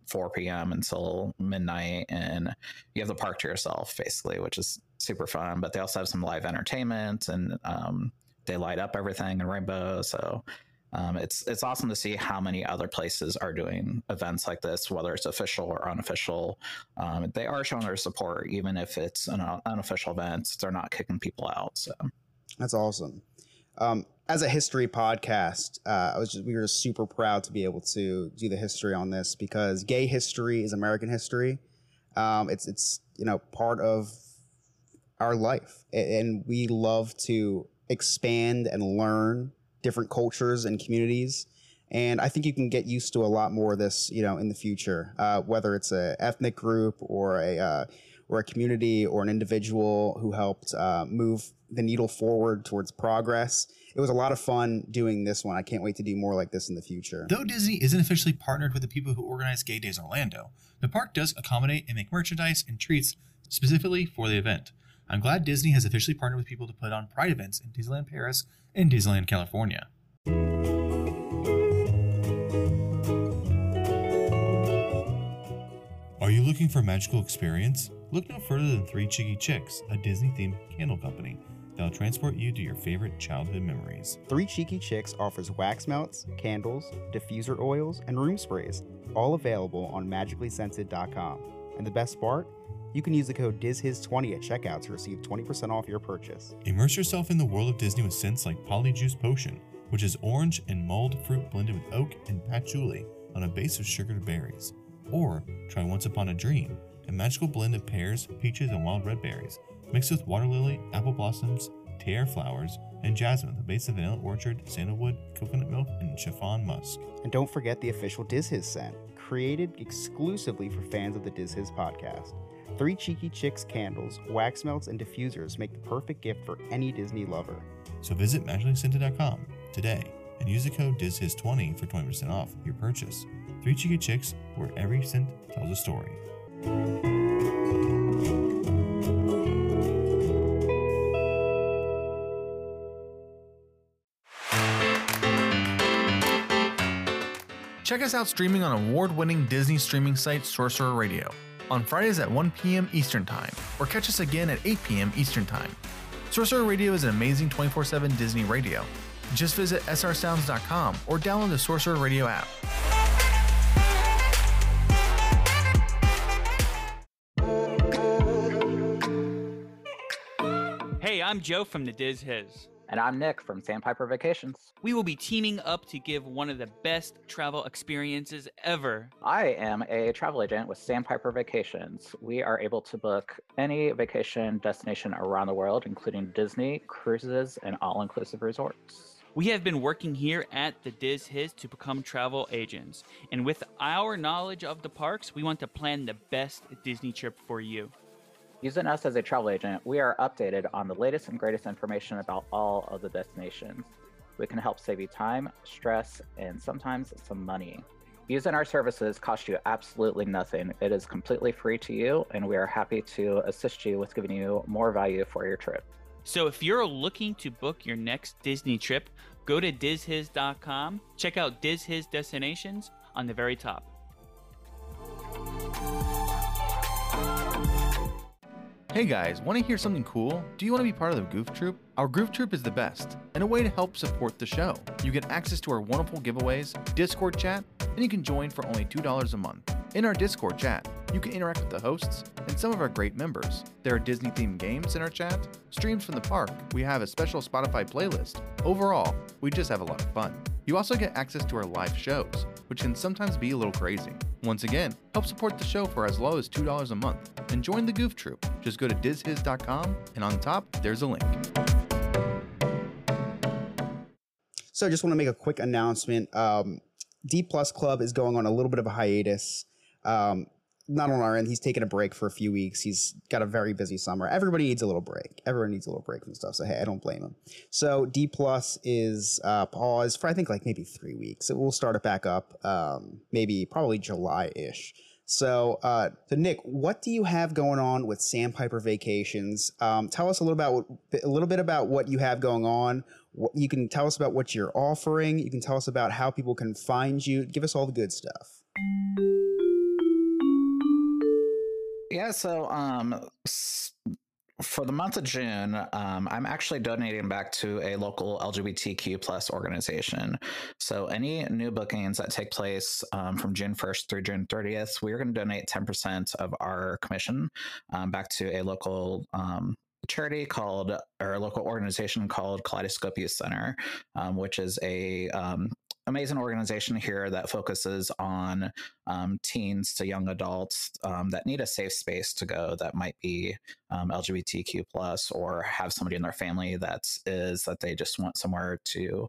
4 p.m. until midnight, and you have the park to yourself basically, which is super fun. But they also have some live entertainment, and um, they light up everything in rainbow. So um, it's it's awesome to see how many other places are doing events like this, whether it's official or unofficial. Um, they are showing their support, even if it's an unofficial event. They're not kicking people out. So That's awesome. Um, as a history podcast, uh, I was just, we were super proud to be able to do the history on this because gay history is American history. Um, it's it's you know part of our life, and we love to expand and learn different cultures and communities. And I think you can get used to a lot more of this, you know, in the future, uh, whether it's a ethnic group or a uh, or a community or an individual who helped uh, move the needle forward towards progress. It was a lot of fun doing this one. I can't wait to do more like this in the future. Though Disney isn't officially partnered with the people who organize Gay Days in Orlando, the park does accommodate and make merchandise and treats specifically for the event. I'm glad Disney has officially partnered with people to put on Pride events in Disneyland Paris and Disneyland California. Are you looking for a magical experience? Look no further than Three Cheeky Chicks, a Disney themed candle company that'll transport you to your favorite childhood memories. Three Cheeky Chicks offers wax melts, candles, diffuser oils, and room sprays, all available on magicallyscented.com. And the best part? You can use the code DizHiz20 at checkout to receive 20% off your purchase. Immerse yourself in the world of Disney with scents like Polyjuice Potion, which is orange and mulled fruit blended with oak and patchouli on a base of sugared berries. Or try Once Upon a Dream, a magical blend of pears, peaches, and wild red berries, mixed with water lily, apple blossoms, tear flowers, and jasmine with a base of vanilla orchard, sandalwood, coconut milk, and chiffon musk. And don't forget the official Diz Hiz scent, created exclusively for fans of the Diz Hiz podcast. Three Cheeky Chicks candles, wax melts, and diffusers make the perfect gift for any Disney lover. So visit magicallyscented.com today and use the code DizHiz20 for 20% off your purchase. Three Cheeky Chicks, where every scent tells a story. Check us out streaming on award winning Disney streaming site Sorcerer Radio on Fridays at 1 p.m. Eastern Time, or catch us again at 8 p.m. Eastern Time. Sorcerer Radio is an amazing 24 7 Disney radio. Just visit srsounds.com or download the Sorcerer Radio app. Hey, I'm Joe from the Diz Hiz. And I'm Nick from Sandpiper Vacations. We will be teaming up to give one of the best travel experiences ever. I am a travel agent with Sandpiper Vacations. We are able to book any vacation destination around the world, including Disney, cruises, and all inclusive resorts. We have been working here at the Diz Hiz to become travel agents. And with our knowledge of the parks, we want to plan the best Disney trip for you. Using us as a travel agent, we are updated on the latest and greatest information about all of the destinations. We can help save you time, stress, and sometimes some money. Using our services costs you absolutely nothing. It is completely free to you, and we are happy to assist you with giving you more value for your trip. So if you're looking to book your next Disney trip, go to dizhiz.com, check out DizHiz destinations on the very top. Hey guys, want to hear something cool? Do you want to be part of the Goof Troop? Our Goof Troop is the best, and a way to help support the show. You get access to our wonderful giveaways, Discord chat, and you can join for only $2 a month. In our Discord chat, you can interact with the hosts and some of our great members. There are Disney themed games in our chat, streams from the park, we have a special Spotify playlist. Overall, we just have a lot of fun. You also get access to our live shows, which can sometimes be a little crazy. Once again, help support the show for as low as $2 a month and join the Goof Troop. Just go to dizhiz.com and on top, there's a link. So I just want to make a quick announcement. Um, D Plus Club is going on a little bit of a hiatus. Um, not on our end. He's taking a break for a few weeks. He's got a very busy summer. Everybody needs a little break. Everyone needs a little break from stuff. So hey, I don't blame him. So D Plus is uh, paused for I think like maybe three weeks. We'll start it back up. Um, maybe probably July ish. So, uh, so Nick, what do you have going on with Sandpiper Vacations? Um, tell us a little about a little bit about what you have going on. What, you can tell us about what you're offering. You can tell us about how people can find you. Give us all the good stuff. Yeah, so um, for the month of June, um, I'm actually donating back to a local LGBTQ plus organization. So any new bookings that take place um, from June 1st through June 30th, we're going to donate 10% of our commission um, back to a local um, charity called or a local organization called Kaleidoscope Youth Center, um, which is a um, amazing organization here that focuses on um, teens to young adults um, that need a safe space to go that might be um, lgbtq plus or have somebody in their family that is that they just want somewhere to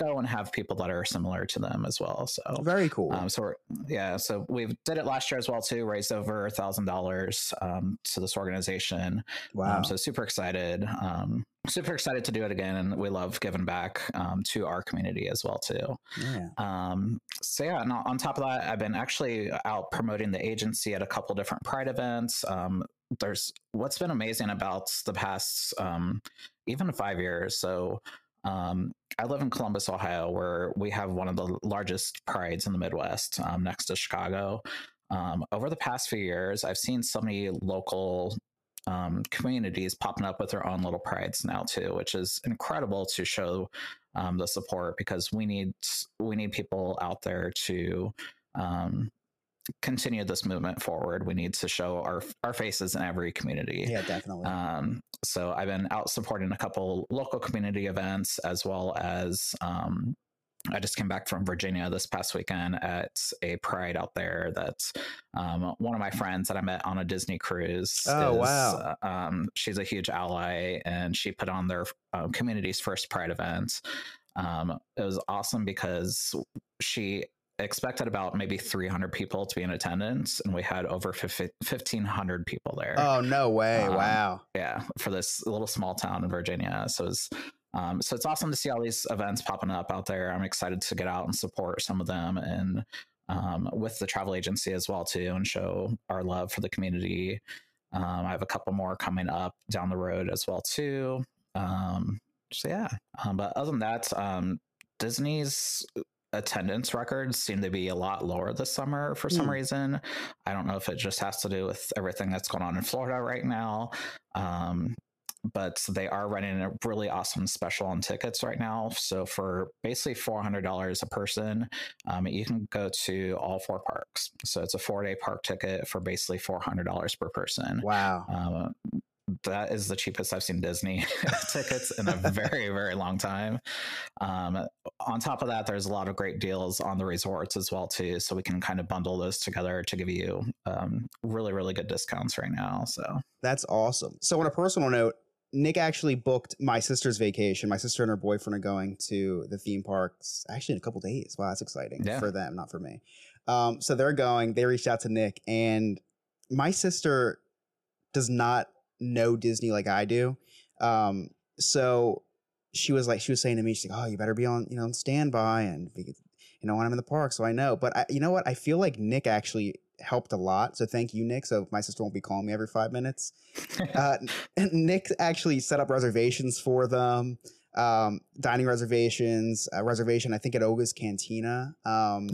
go and have people that are similar to them as well so Very cool. um, so we're, yeah, so we did it last year as well too. Raised over a thousand dollars um, to this organization. wow. Um, so super excited, um, super excited to do it again, and we love giving back um, to our community as well too. yeah. Um, so yeah, and on top of that, I've been actually out promoting the agency at a couple different Pride events. Um, there's what's been amazing about the past um, even five years. So um, I live in Columbus, Ohio, where we have one of the largest prides in the Midwest, um, next to Chicago. Um, over the past few years, I've seen so many local um, communities popping up with their own little prides now too, which is incredible to show um, the support because we need we need people out there to um, continue this movement forward. We need to show our our faces in every community. Yeah, definitely. Um, so I've been out supporting a couple local community events as well as um, I just came back from Virginia this past weekend at a pride out there that um, one of my friends that I met on a Disney cruise. Oh, wow. uh, um, she's a huge ally and she put on their um, community's first pride event. Um, it was awesome because she expected about maybe 300 people to be in attendance and we had over 50, 1500 people there. Oh no way! um, wow. yeah for this little small town in virginia. So it's um, so it's awesome to see all these events popping up out there. I'm excited to get out and support some of them and um, with the travel agency as well too and show our love for the community. Um, i have a couple more coming up down the road as well too. Um, so yeah. Um, but other than that um, disney's attendance records seem to be a lot lower this summer for some Hmm. reason. I don't know if it just has to do with everything that's going on in Florida right now. Um, but they are running a really awesome special on tickets right now. So for basically four hundred dollars a person, um, you can go to all four parks. So it's a four day park ticket for basically four hundred dollars per person. Wow. Um, that is the cheapest I've seen Disney tickets in a very, very long time. Um, on top of that, there's a lot of great deals on the resorts as well too, so we can kind of bundle those together to give you um, really, really good discounts right now. So That's awesome. So, on a personal note, Nick actually booked my sister's vacation. My sister and her boyfriend are going to the theme parks actually in a couple days. Wow, that's exciting Yeah. for them, not for me. Um, so they're going. They reached out to Nick, and my sister does not know Disney like I do. Um, so she was like, she was saying to me, she's like, "Oh, you better be on, you know, on standby." And you know, when I'm in the park, so I know. But I, you know what? I feel like Nick actually helped a lot. So thank you, Nick. So my sister won't be calling me every five minutes. uh, Nick actually set up reservations for them, um, dining reservations, a reservation I think at Oga's Cantina. Um.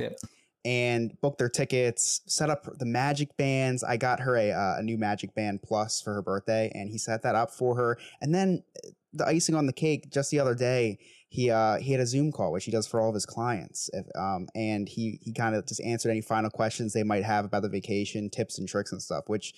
And booked their tickets, set up the magic bands. I got her a, uh, a new magic band plus for her birthday, and he set that up for her. And then uh, the icing on the cake, just the other day, he uh, he had a Zoom call, which he does for all of his clients, if, um, and he he kind of just answered any final questions they might have about the vacation, tips and tricks and stuff. Which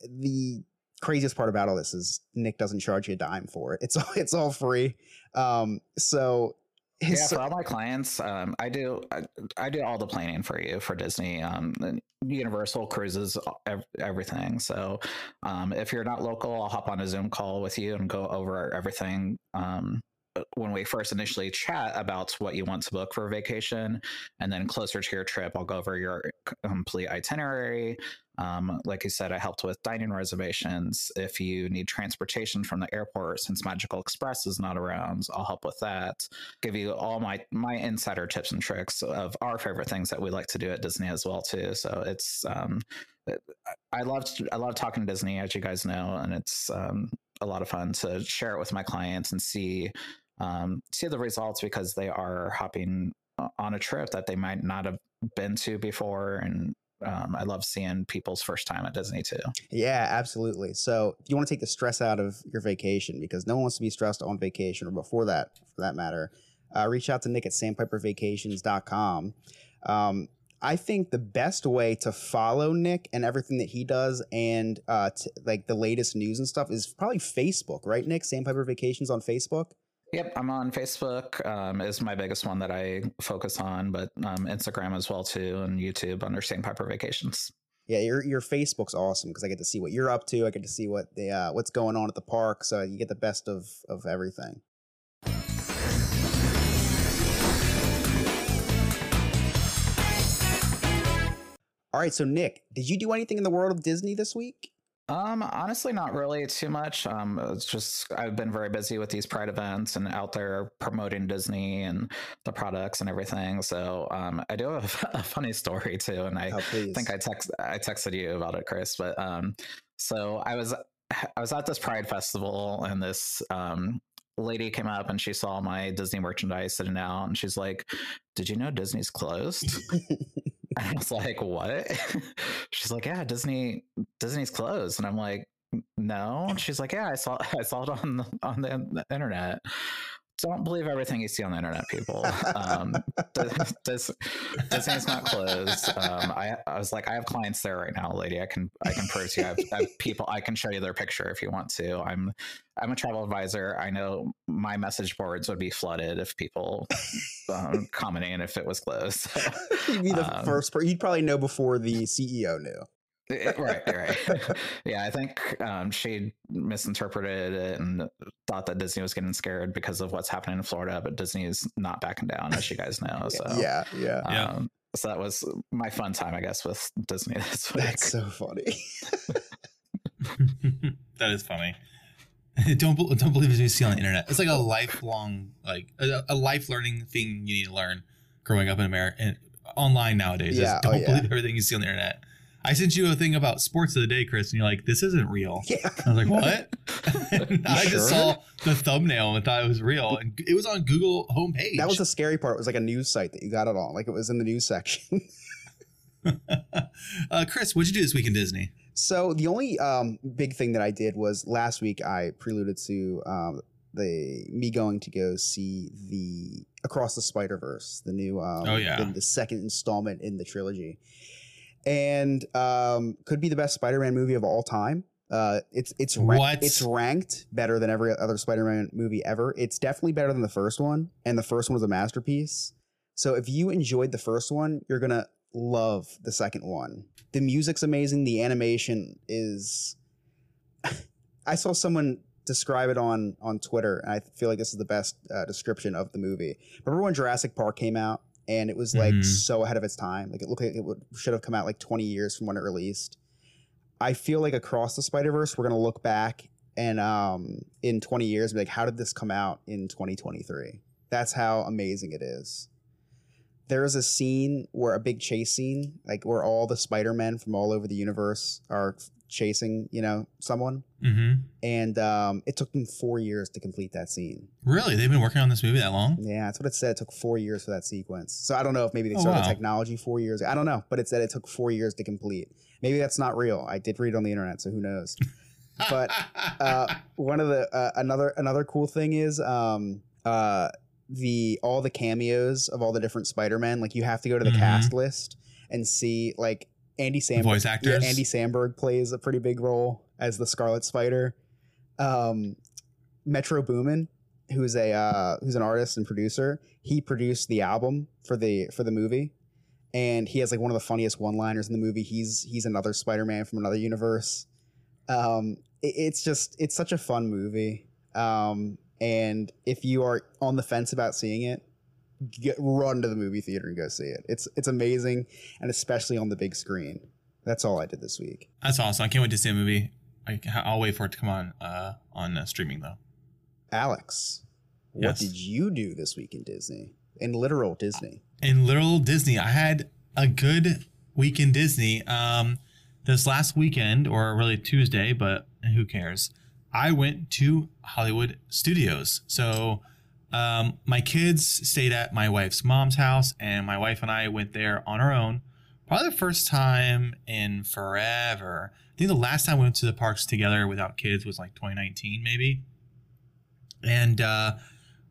the craziest part about all this is Nick doesn't charge you a dime for it. It's all it's all free. Um, so his yeah, for all my clients, um, I do I, I do all the planning for you for Disney, um, Universal cruises, ev- everything. So um, if you're not local, I'll hop on a Zoom call with you and go over everything. Um, when we first initially chat about what you want to book for a vacation, and then closer to your trip, I'll go over your complete itinerary. Um, like you said, I helped with dining reservations. If you need transportation from the airport, since Magical Express is not around, I'll help with that. Give you all my my insider tips and tricks of our favorite things that we like to do at Disney as well too. So it's um, I love I love talking to Disney, as you guys know, and it's um, a lot of fun to share it with my clients and see um, see the results because they are hopping on a trip that they might not have been to before and um, I love seeing people's first time at Disney too. Yeah, absolutely. So if you want to take the stress out of your vacation, because no one wants to be stressed on vacation or before that, for that matter, uh, reach out to Nick at sandpipervacations.com. Um, I think the best way to follow Nick and everything that he does and uh, t- like the latest news and stuff is probably Facebook, right, Nick? Sandpiper Vacations on Facebook. Yep, I'm on Facebook. Um, is my biggest one that I focus on, but um, Instagram as well too, and YouTube under Sandpiper Vacations. Yeah, your your Facebook's awesome because I get to see what you're up to. I get to see what the uh, what's going on at the park, so you get the best of of everything. All right, so Nick, did you do anything in the world of Disney this week? Um, honestly, not really too much. Um, it's just I've been very busy with these Pride events and out there promoting Disney and the products and everything. So, um, I do have a funny story too, and I Oh, think I text I texted you about it, Chris. But um, so I was I was at this Pride festival, and this um lady came up and she saw my Disney merchandise sitting out, and she's like, "Did you know Disney's closed?" I was like, "What?" She's like, "Yeah, Disney Disney's closed," and I'm like, "No." And she's like, "Yeah, I saw I saw it on the, on the internet." Don't believe everything you see on the internet, people. Um, Dis- Dis- Disney's not closed. Um, I, I was like, I have clients there right now, lady. I can I can prove to you. I have, I have people. I can show you their picture if you want to. I'm I'm a travel advisor. I know my message boards would be flooded if people um, commenting if it was closed. You'd be the Um, first person. You'd probably know before the CEO knew. Eh, right, right. yeah, I think um, she misinterpreted it and thought that Disney was getting scared because of what's happening in Florida, but Disney is not backing down, as you guys know. So Yeah, yeah. Yeah. Um, so that was my fun time, I guess, with Disney this week. That's so funny. that is funny. don't don't believe what you see on the internet. It's like a lifelong, like a, a life learning thing you need to learn growing up in America and online nowadays. Yeah, oh, don't yeah. believe everything you see on the internet. I sent you a thing about sports of the day, Chris, and you're like, "This isn't real." yeah. I was like, "What?" I sure? just saw the thumbnail and thought it was real, and it was on Google homepage. That was the scary part. It was like a news site that you got it on. Like it was in the news section. uh, Chris, what'd you do this week in Disney? So the only um, big thing that I did was last week I preluded to um, the me going to go see the Across the Spider Verse, the new um, Oh, yeah. the, the second installment in the trilogy, and um, could be the best Spider Man movie of all time. Uh, it's it's it's ranked better than every other Spider Man movie ever. It's definitely better than the first one, and the first one was a masterpiece. So if you enjoyed the first one, you're gonna love the second one. The music's amazing. The animation is. I saw someone describe it on on Twitter, and I feel like this is the best uh, description of the movie. Remember when Jurassic Park came out, and it was like Mhm. so ahead of its time. Like it looked like it would, should have come out like 20 years from when it released. I feel like across the Spider Verse, we're gonna look back and um in 20 years be like, how did this come out in 2023? That's how amazing it is. there is a scene where a big chase scene, like where all the Spider Men from all over the universe are chasing, you know, someone, Mm-hmm. and um, it took them four years to complete that scene. Really? They've been working on this movie that long? Yeah, that's what it said. It took four years for that sequence. So I don't know if maybe they Oh, started wow. the technology four years. I don't know, but it said it took four years to complete. Maybe that's not real. I did read on the internet, so who knows? But uh, one of the uh, another another cool thing is um, uh, the all the cameos of all the different Spider Men. Like you have to go to the Mhm. cast list and see like Andy Samberg. Voice actors. Yeah. Andy Samberg plays a pretty big role as the Scarlet Spider. Um, Metro Boomin, who's a uh, who's an artist and producer, he produced the album for the for the movie, and he has like one of the funniest one liners in the movie. He's he's another Spider Man from another universe. Um, it- it's just it's such a fun movie. Um, and if you are on the fence about seeing it, get run to the movie theater and go see it. It's it's amazing, and especially on the big screen. That's all I did this week. That's awesome. I can't wait to see a movie. I, I'll wait for it to come on uh, on uh, streaming though. Alex, what did you do this week in Disney? In literal Disney. in literal Disney. I had a good week in Disney. Um, this last weekend, or really Tuesday, but who cares? I went to Hollywood Studios. So um, my kids stayed at my wife's mom's house, and my wife and I went there on our own. Probably the first time in forever. I think the last time we went to the parks together without kids was like 2019, maybe. And uh,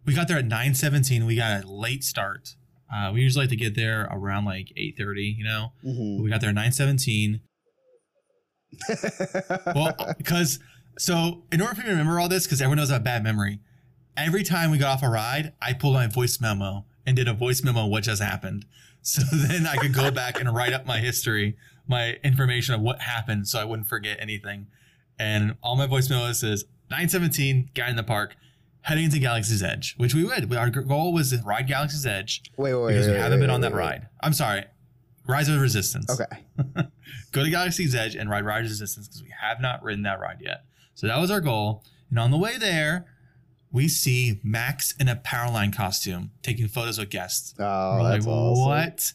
we got there at 9:17. We got a late start. Uh, we usually like to get there around like 8:30, you know. Mhm. We got there at 9:17. Well, because so in order for me to remember all this, because everyone knows I have bad memory, every time we got off a ride, I pulled my voice memo and did a voice memo of what just happened. So then I could go back and write up my history, my information of what happened, so I wouldn't forget anything. And all my voice memos says 917, guy in the park, heading to Galaxy's Edge, which we would. Our goal was to ride Galaxy's Edge wait, wait, wait. because we wait, haven't wait, been on that wait. ride. I'm sorry, Rise of Resistance Okay. go to Galaxy's Edge and ride Rise of Resistance because we have not ridden that ride yet. So that was our goal. And on the way there, we see Max in a Powerline costume taking photos with guests. Oh, We're that's like, awesome. what?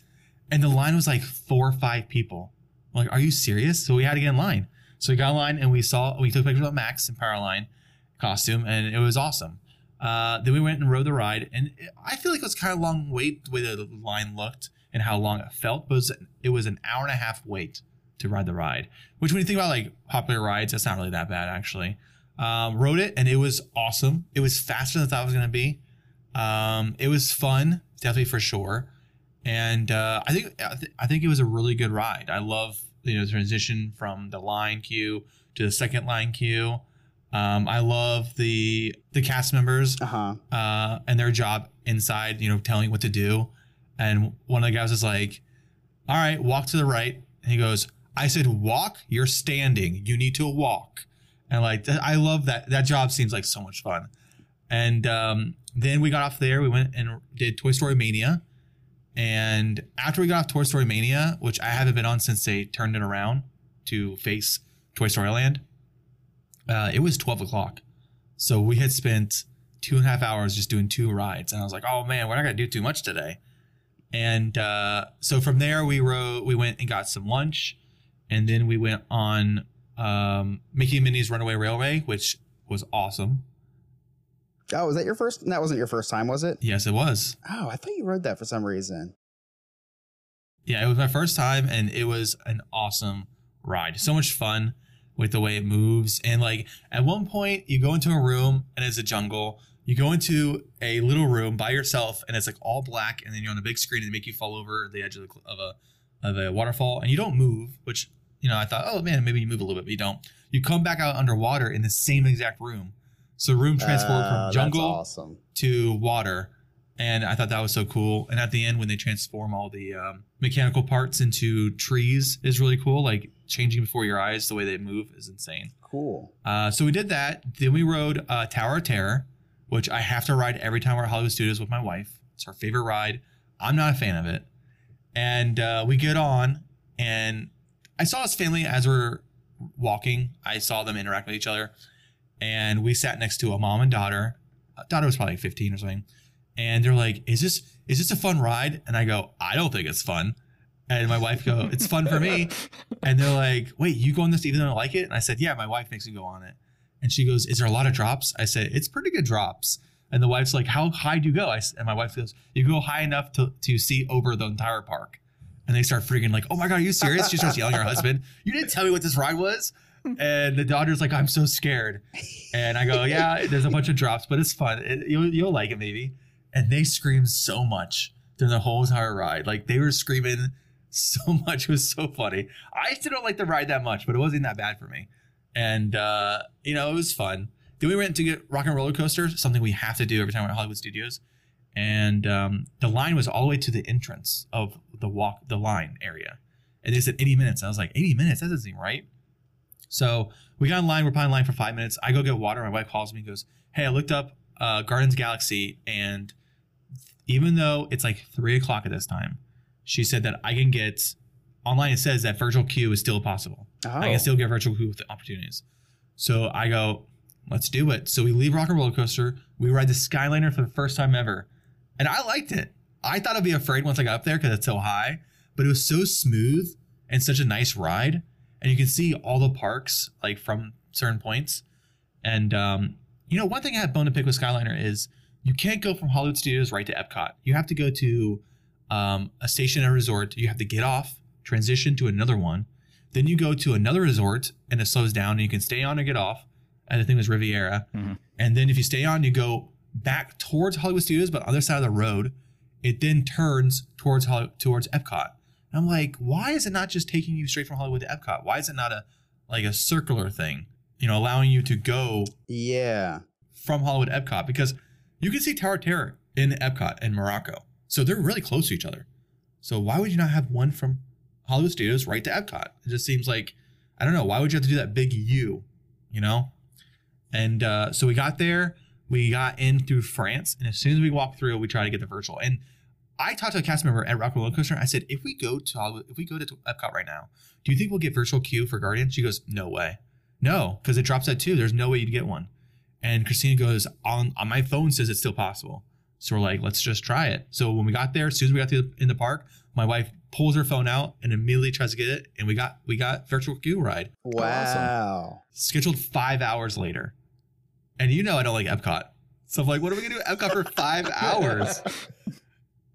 And the line was like four or five people. I'm like, are you serious? So we had to get in line. So we got in line and we saw, we took pictures of Max in Powerline costume and it was awesome. Uh, then we went and rode the ride, and I feel like it was kind of a long wait the way the line looked and how long it felt. But it was, it was an hour and a half wait to ride the ride. Which, when you think about like popular rides, that's not really that bad actually. Um, rode it, and it was awesome. It was faster than I thought it was going to be. Um, it was fun, definitely for sure. And uh, I think I, th- I think it was a really good ride. I love you know the transition from the line queue to the second line queue. Um, I love the the cast members Uh-huh. uh, and their job inside, you know, telling what to do. And one of the guys is like, "All right, walk to the right." And he goes, "I said walk. You're standing. You need to walk." And like, I love that. That job seems like so much fun. And um, then we got off there. We went and did Toy Story Mania. And after we got off Toy Story Mania, which I haven't been on since they turned it around to face Toy Story Land, uh, it was 12 o'clock. So we had spent two and a half hours just doing two rides. And I was like, oh man, we're not going to do too much today. And uh, so from there, we rode, we went and got some lunch. And then we went on um, Mickey and Minnie's Runaway Railway, which was awesome. Oh, was that your first? That wasn't your first time, was it? Yes, it was. Oh, I thought you rode that for some reason. Yeah, it was my first time and it was an awesome ride. So much fun with the way it moves. And like at one point you go into a room and it's a jungle. You go into a little room by yourself and it's like all black and then you're on a big screen and they make you fall over the edge of, the, of a of a waterfall and you don't move, which you know, I thought, oh man, maybe you move a little bit, but you don't. You come back out underwater in the same exact room. So room transformed Oh, from jungle awesome. to water and i thought that was so cool and at the end when they transform all the um, mechanical parts into trees is really cool like changing before your eyes the way they move is insane Cool. uh, so we did that then we rode uh, tower of terror which i have to ride every time we're at hollywood studios with my wife it's her favorite ride i'm not a fan of it and uh, we get on and i saw his family as we're walking i saw them interact with each other and we sat next to a mom and daughter daughter was probably 15 or something and they're like, "Is this is this a fun ride?" And I go, "I don't think it's fun." And my wife go, "It's fun for me." And they're like, "Wait, you go on this even though I like it?" And I said, "Yeah, my wife makes me go on it." And she goes, "Is there a lot of drops?" I said, "It's pretty good drops." And the wife's like, "How high do you go?" I and my wife goes, "You go high enough to to see over the entire park." And they start freaking like, "Oh my god, are you serious?" She starts yelling at her husband, "You didn't tell me what this ride was." And the daughter's like, "I'm so scared." And I go, "Yeah, there's a bunch of drops, but it's fun. It, you'll you'll like it maybe." And they scream so much during the whole entire ride. Like they were screaming so much. It was so funny. I still don't like the ride that much, but it wasn't that bad for me. And uh, you know, it was fun. Then we went to get rock and roller coaster, something we have to do every time we're at Hollywood Studios. And um, the line was all the way to the entrance of the walk, the line area. And they said 80 minutes. I was like, 80 minutes? That doesn't seem right. So we got in line. We're probably in line for five minutes. I go get water. My wife calls me and goes, Hey, I looked up uh, Guardians Galaxy. And even though it's like three o'clock at this time, she said that I can get online. It says that virtual queue is still possible. I Oh. can still get virtual queue with the opportunities. So I go, let's do it. So we leave Rock and Roller Coaster. We ride the Skyliner for the first time ever. And I liked it. I thought I'd be afraid once I got up there because it's so high, but it was so smooth and such a nice ride. And you can see all the parks like from certain points. And um, you know, one thing I had bone to pick with Skyliner is you can't go from Hollywood Studios right to Epcot. You have to go to um, a station at a resort. You have to get off, transition to another one. Then you go to another resort and it slows down and you can stay on or get off. And I think it was Riviera. Mhm. And then if you stay on, you go back towards Hollywood Studios, but on the other side of the road, it then turns towards Holly- towards Epcot. And I'm like, why is it not just taking you straight from Hollywood to Epcot? Why is it not a like a circular thing? You know, allowing you to go Yeah. from Hollywood to Epcot because you can see Tower of Terror in Epcot and Morocco. So they're really close to each other. So why would you not have one from Hollywood Studios right to Epcot? It just seems like I don't know. Why would you have to do that big U? You know? And uh, so we got there. We got in through France, and as soon as we walked through, we tried to get the virtual. And I talked to a cast member at Rock and Roller Coaster. I said, if we go to if we go to Epcot right now, do you think we'll get virtual queue for Guardian? She goes, no way. No, because it drops at two. There's no way you'd get one. And Christina goes, on, on my phone says it's still possible. So we're like, let's just try it. So when we got there, as soon as we got to the, in the park, my wife pulls her phone out and immediately tries to get it, and we got we got virtual queue ride Wow. scheduled five hours later. And you know I don't like Epcot. So I'm like, what are we gonna do at Epcot for five hours?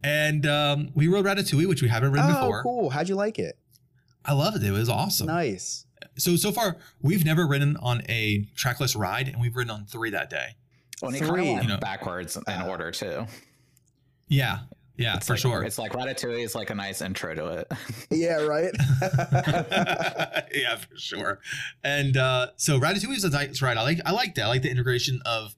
And um, we rode Ratatouille, which we haven't ridden Oh, before. cool. How'd you like it? I loved it. It was awesome. Nice. So so far, we've never ridden on a trackless ride, and we've ridden on three that day. Well, and kind Three. of You know. backwards in order too. Yeah, yeah, It's for like- sure. It's like Ratatouille is like a nice intro to it. Yeah, right? yeah, for sure. And uh, so Ratatouille is a nice ride. I like I like that. I like the integration of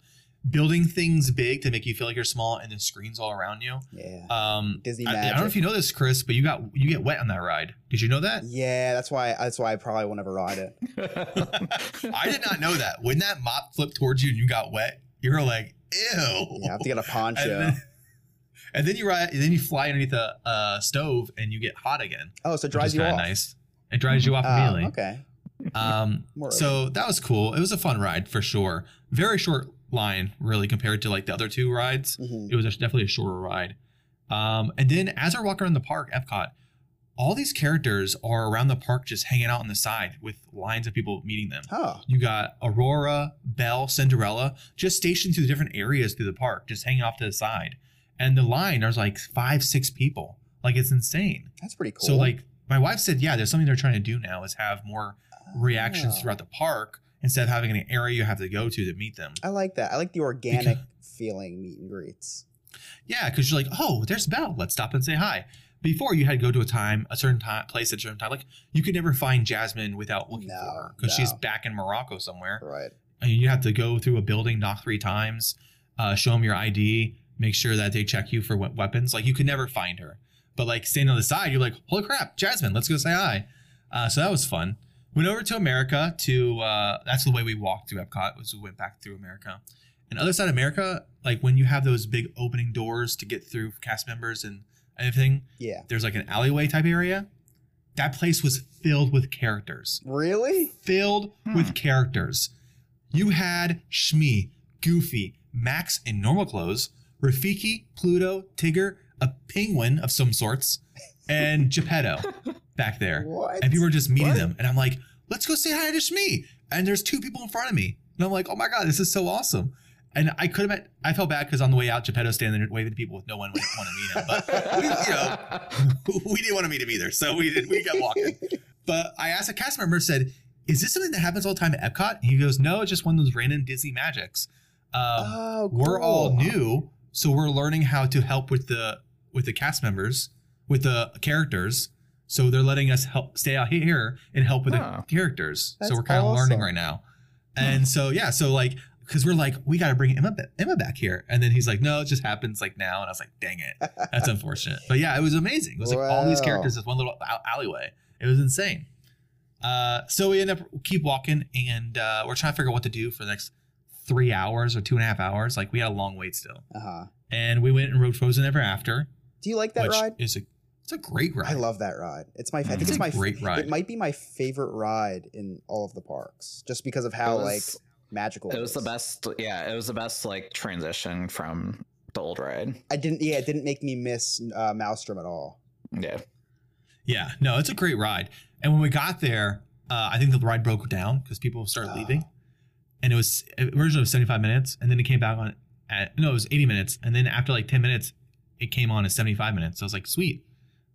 building things big to make you feel like you're small, and then screens all around you. yeah. Um, Disney I, I don't know if you know this, Chris, but you got you get wet on that ride. Did you know that? Yeah, that's why that's why I probably will never ride it. I did not know that. When that mop flipped towards you and you got wet, you were like, "Ew!" Yeah, I have to get a poncho. then, and then you ride, and then you fly underneath the uh, stove and you get hot again. oh, so it dries you off. nice. It dries you off Oh, immediately. okay. Um, so that was cool. It was a fun ride for sure. Very short line, really, compared to like the other two rides. Mhm. It was a- definitely a shorter ride. Um, and then as I walk around the park, Epcot, all these characters are around the park just hanging out on the side with lines of people meeting them. Oh, You got Aurora, Belle, Cinderella, just stationed through the different areas through the park, just hanging off to the side. And the line, there's like five, six people. Like it's insane. that's pretty cool. So like my wife said, yeah, there's something they're trying to do now is have more reactions Oh. throughout the park instead of having an area you have to go to to meet them. I like that. I like the organic feeling meet and greets. Yeah, because you're like, oh, there's Belle. Let's stop and say hi. Before you had to go to a time, a certain time, place at a certain time. Like you could never find Jasmine without looking No, for her because she's back in Morocco somewhere. Right. And you have to go through a building, knock three times, uh, show them your ID, make sure that they check you for we- weapons. Like you could never find her. But like standing on the side, you're like, holy crap, Jasmine, let's go say hi. Uh, so that was fun. Went over to America to uh, that's the way we walked through Epcot was we went back through America. And other side of America, like when you have those big opening doors to get through cast members and everything, Yeah. there's like an alleyway type area. That place was filled with characters Really? filled with characters. You had Smee, Goofy, Max in normal clothes, Rafiki, Pluto, Tigger, a penguin of some sorts, and Geppetto back there. What? And people are just meeting What? them. And I'm like, let's go say hi to Smee. And there's two people in front of me. And I'm like, oh my God, this is so awesome. And I could have, met, I felt bad because on the way out, Geppetto standing there waving to people with no one wanting to meet him. But we, you know, we didn't want to meet him either. So we did, we got walking. But I asked a cast member, said, is this something that happens all the time at Epcot? And he goes, no, it's just one of those random Disney magics. Um, Oh, we're all cool. new, so we're learning how to help with the with the cast members, with the characters. So they're letting us help stay out here and help with Oh. the characters. So we're kind of learning right now. And so yeah, so like because we're like we got to bring Emma Emma back here, and then he's like, no, it just happens like now, and I was like, dang it, that's unfortunate. But yeah, it was amazing. It was like all these characters in one little alleyway. It was insane. Uh, so we end up keep walking, and uh, we're trying to figure out what to do for the next three hours or two and a half hours. Like we had a long wait still, Uh huh. and we went and rode Frozen Ever After, Do you like that which ride? is a it's a great ride. I love that ride. It's my. I think It's it's, a my great ride. It might be my favorite ride in all of the parks, just because of how It like magical It was the best. Yeah, it was the best like transition from the old ride. I didn't. Yeah, it didn't make me miss uh, Maelstrom at all. Yeah. Yeah, no, it's a great ride. And when we got there, uh, I think the ride broke down because people started Oh. leaving, and it was originally it was seventy five minutes, and then it came back on at no, it was eighty minutes, and then after like ten minutes, it came on at seventy five minutes. So I was like, sweet.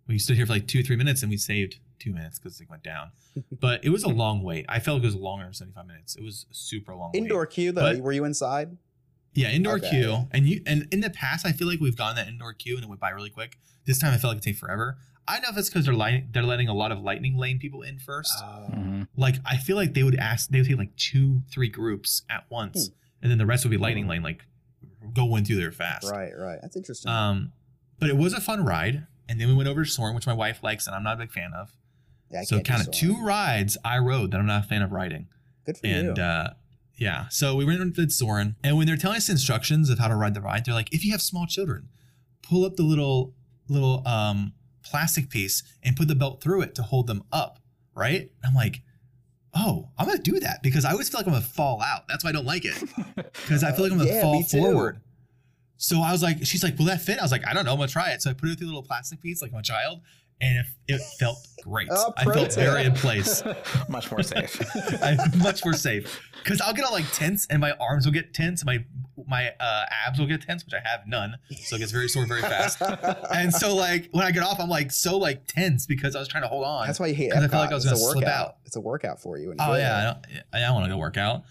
We stood here for like two three minutes, and we saved two minutes because it went down. but it was a long wait. I felt like it was longer than seventy five minutes. It was a super long. wait. Indoor queue though. But- were you inside? Yeah, indoor Okay. queue. And you and in the past, I feel like we've gone that indoor queue and it went by really quick. This time, I felt like it take forever. I don't know if it's because they're lighting, they're letting a lot of lightning lane people in first. Oh. Mhm. like I feel like they would ask, they would take like two, three groups at once, and then the rest would be lightning lane, like going through there fast. Right, right. That's interesting. Um, but it was a fun ride. And then we went over to Soarin', which my wife likes, and I'm not a big fan of. yeah, I so can't do kind of two rides I rode that I'm not a fan of riding. Good for And you. uh, yeah, so we went and did Soarin', and when they're telling us instructions of how to ride the ride, they're like, if you have small children, pull up the little little um plastic piece and put the belt through it to hold them up, right? I'm like, oh, I'm gonna do that because I always feel like I'm gonna fall out. That's why I don't like it because I feel like I'm gonna Yeah, fall forward. So I was like, she's like, will that fit? I was like, I don't know, I'm gonna try it. So I put it through the little plastic piece like my child, and it, it felt great. Oh, I felt tip. very in place. Much more safe. I'm much more safe because I'll get all like tense and my arms will get tense and my my uh, abs will get tense, which I have none, so it gets very sore very fast. and so like when I get off, I'm like so like tense because I was trying to hold on. That's why you hate 'cause Epcot. I feel like I was it's gonna a slip workout. out. It's a workout for you. Oh Enjoy yeah, I don't, I want to go work out.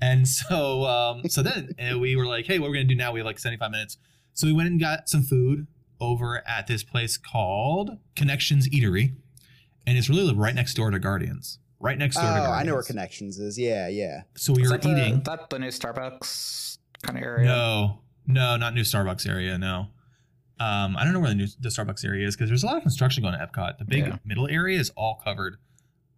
And so um so then uh, we were like, hey, what we're gonna do now? We have like 75 minutes. So we went and got some food over at this place called Connections Eatery, and it's really right next door to Guardians. Right next Oh, door to Guardians. I know where Connections is. Yeah, yeah. So we Is were that the- eating. that the new Starbucks kind of area. No, no, not new Starbucks area. No. Um, I don't know where the new the Starbucks area is because there's a lot of construction going to Epcot. The big Yeah. middle area is all covered,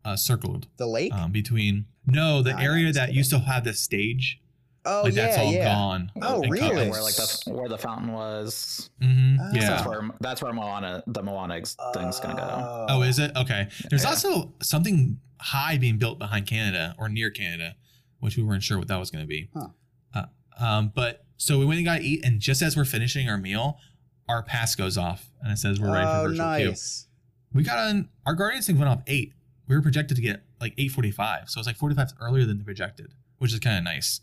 uh, circled The lake. um, between. No, the Ah, area that good. used to have the stage, oh like yeah, that's all yeah. gone. Oh, really? Where like the where the fountain was. Mhm, Ah. yeah. That's where that's where Moana the Moana ex- thing's gonna go. Oh, is it? Okay. There's Yeah. also something high being built behind Canada or near Canada, which we weren't sure what that was going to be. Huh. Uh, um, but so we went and got to eat, and just as we're finishing our meal, our pass goes off, and it says we're ready Oh, for virtual queue. nice. We got on our Guardians thing went off eight. We were projected to get like eight forty five, so it's like forty five earlier than the projected, which is kind of nice.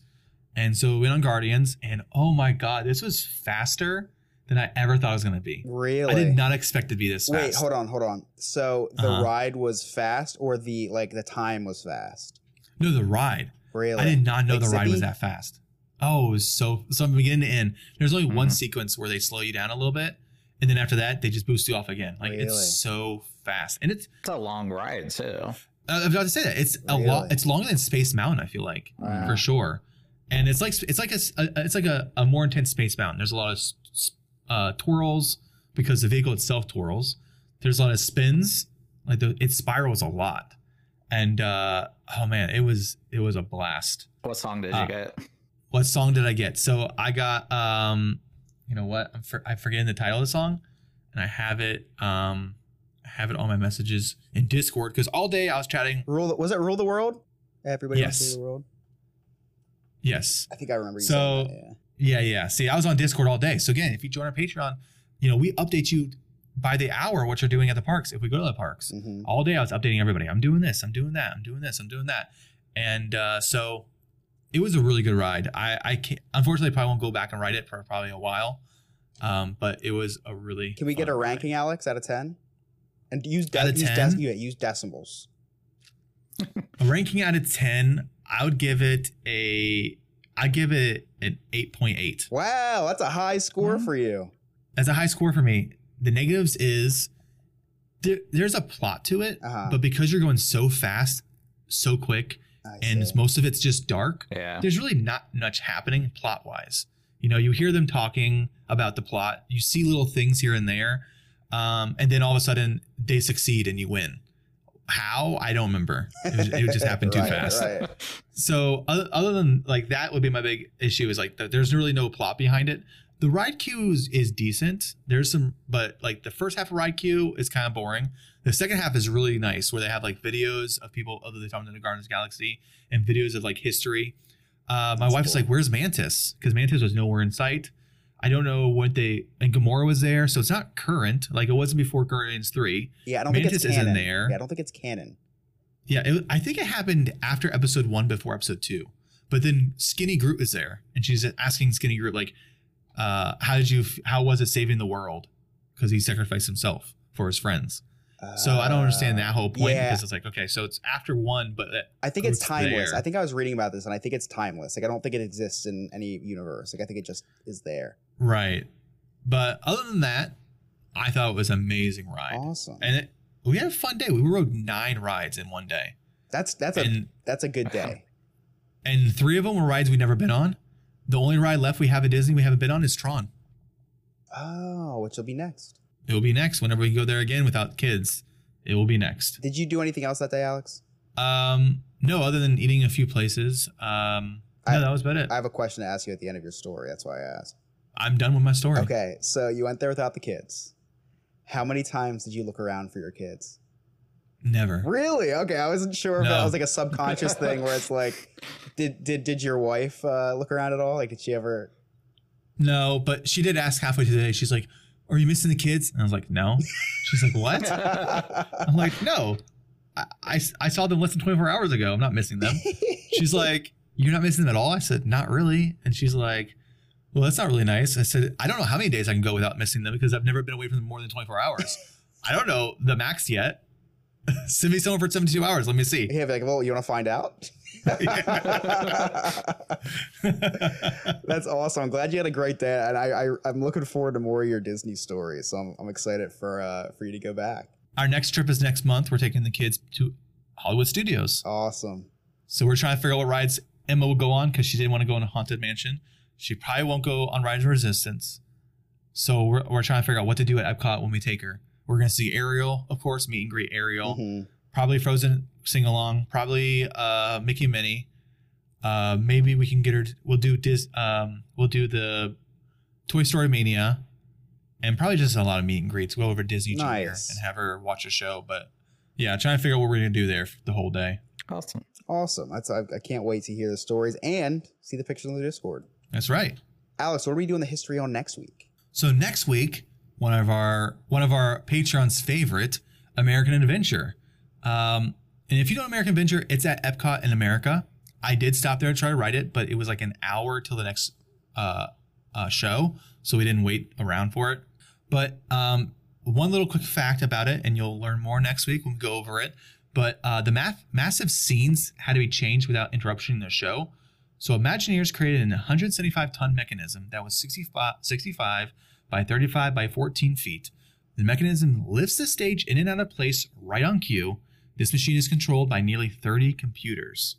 And so we went on Guardians, and oh my god, this was faster than I ever thought it was going to be. Really? I did not expect it to be this fast. Wait, hold on, hold on. So the Uh-huh. ride was fast, or the like the time was fast? No, the ride. Really? I did not know Like the ride was that fast. Oh, it was so so from beginning to end. There's only one Mhm. sequence where they slow you down a little bit, and then after that they just boost you off again. Like Really? it's so fast, and it's It's a long ride too. I was about to say that it's a lot. It's longer than Space Mountain. I feel like Wow. for sure, and it's like it's like a, s- a- it's like a, a more intense Space Mountain. There's a lot of s- s- uh, twirls because the vehicle itself twirls. There's a lot of spins. Like the, it spirals a lot, and uh, oh man, it was it was a blast. What song did Uh, you get? What song did I get? So I got um, you know what? I'm for, I'm forgetting the title of the song, and I have it um, I have it on my messages in Discord because all day I was chatting. Rule. the- Was it rule the world? Everybody Yes. rule the world. Yes, I think I remember you So- that. Yeah, yeah. See, I was on Discord all day. So again, if you join our Patreon, you know, we update you by the hour what you're doing at the parks. If we go to the parks Mhm. all day, I was updating everybody. I'm doing this. I'm doing that. I'm doing this. I'm doing that. And uh, so it was a really good ride. I, I can't, unfortunately probably won't go back and ride it for probably a while. Um, but it was a really. Can we get a ride. ranking, Alex, out of ten? And use de- use, 10? yeah, use decimals. A ranking out of ten, I would give it a. I give it an eight point eight. Wow, that's a high score Mhm. for you. That's a high score for me. The negatives is there, there's a plot to it, Uh-huh. but because you're going so fast, so quick, I and see. most of it's just dark, Yeah. there's really not much happening plot wise. You know, you hear them talking about the plot, you see little things here and there, um, and then all of a sudden they succeed and you win. How I don't remember. It, was- it just happened too Right, fast. right. So other, other than like that would be my big issue is like that there's really no plot behind it. The ride queue is, is decent. There's some, but like the first half of ride queue is kind of boring. The second half is really nice where they have like videos of people other than the Guardians Galaxy and videos of like history. Uh, my That's wife's cool. like, "Where's Mantis?" Because Mantis was nowhere in sight. I don't know what they and Gamora was there, so it's not current. Like it wasn't before Guardians three. Yeah, I don't think it's Mantis is in canon. there. Yeah, I don't think it's canon. Yeah, it, I think it happened after episode one, before episode two. But then Skinny Groot is there, and she's asking Skinny Groot like, uh, "How did you? How was it saving the world? Because he sacrificed himself for his friends." So I don't understand that whole point yeah. because it's like, okay, so it's after one, but I think it's timeless. there. I think I was reading about this, and I think it's timeless. Like I don't think it exists in any universe. Like I think it just is there. Right. But other than that, I thought it was an amazing ride, Awesome. and it, we had a fun day. We rode nine rides in one day, That's that's a that's a good day. and three of them were rides we'd never been on. The only ride left we have at Disney we haven't been on is Tron. Oh, which will be next. It will be next whenever we go there again without kids. It will be next. Did you do anything else that day, Alex? Um, no, other than eating a few places. Um, no, I- that was about it. I have a question to ask you at the end of your story. That's why I asked. I'm done with my story. Okay, so you went there without the kids. How many times did you look around for your kids? Never. Really? Okay, I wasn't sure if that was like a subconscious thing where it's like, did did did your wife uh, look around at all? Like, did she ever? No, but she did ask halfway through the day. She's like, "Are you missing the kids?" And I was like, "No." She's like, "What?" I'm like, "No, I, I I saw them less than 24 hours ago. I'm not missing them." She's like, "You're not missing them at all?" I said, "Not really." And she's like, "Well, that's not really nice." I said, "I don't know how many days I can go without missing them because I've never been away from them more than 24 hours. I don't know the max yet. Send me someone for 72 hours. Let me see." yeah, like, well, you want to find out? That's awesome. I'm glad you had a great day, and I, I I'm looking forward to more of your Disney stories. So I'm, I'm excited for uh for you to go back. Our next trip is next month. We're taking the kids to Hollywood Studios. Awesome. So we're trying to figure out what rides Emma will go on because she didn't want to go in a haunted mansion. She probably won't go on Rise of Resistance. So we're, we're trying to figure out what to do at Epcot when we take her. We're going to see Ariel, of course, meet and greet Ariel. Mhm. Probably Frozen sing along. Probably uh, Mickey and Minnie. Uh, maybe we can get her. We'll do Dis. Um, we'll do the Toy Story Mania, and probably just a lot of meet and greets. Go over to Disney Junior Nice. and have her watch a show. But yeah, trying to figure out what we're gonna do there for the whole day. Awesome. Awesome. That's I, I can't wait to hear the stories and see the pictures on the Discord. That's right. Alex, what are we doing the history on next week? So next week, one of our one of our patrons' favorite, American Adventure. Um, and if you know American Adventure, it's at Epcot in America. I did stop there to try to write it, but it was like an hour till the next uh, uh, show, so we didn't wait around for it. But um, one little quick fact about it, and you'll learn more next week when we go over it. But uh, the math, massive scenes had to be changed without interrupting the show. So Imagineers created an 175 ton mechanism that was 65, 65 by 35 by 14 feet. The mechanism lifts the stage in and out of place right on cue. This machine is controlled by nearly 30 computers.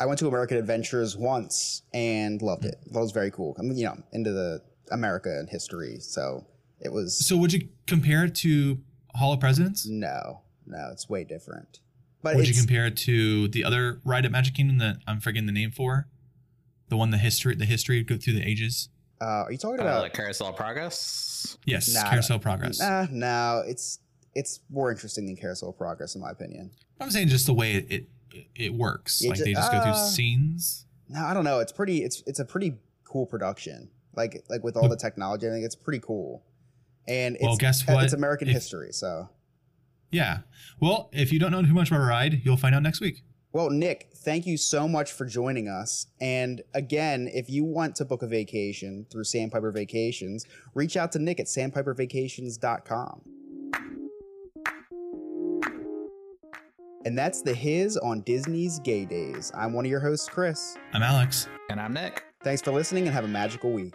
I went to American Adventures once and loved it. That was very cool. I'm you know into the America and history, so it was So would you compare it to Hall of Presidents? no, no, it's way different. But Would you compare it to the other ride at Magic Kingdom that I'm forgetting the name for? The one the history the history go through the ages? uh, are you talking Uh, about? like Carousel of Progress. Yes, Nah, Carousel of Progress. Nah, no, it's it's more interesting than Carousel of Progress, in my opinion. I'm saying just the way it it, it works. Yeah, like ju- they just go through uh, scenes. No, I don't know. It's pretty. It's it's a pretty cool production. Like like with all the technology, I think it's pretty cool. And it's Well, guess uh, what? It's American If- history, so Yeah. Well, if you don't know too much about a ride, you'll find out next week. Well, Nick, thank you so much for joining us. And again, if you want to book a vacation through Sandpiper Vacations, reach out to Nick at sandpipervacations.com. And that's the Hiz on Disney's Gay Days. I'm one of your hosts, Chris. I'm Alex. And I'm Nick. Thanks for listening and have a magical week.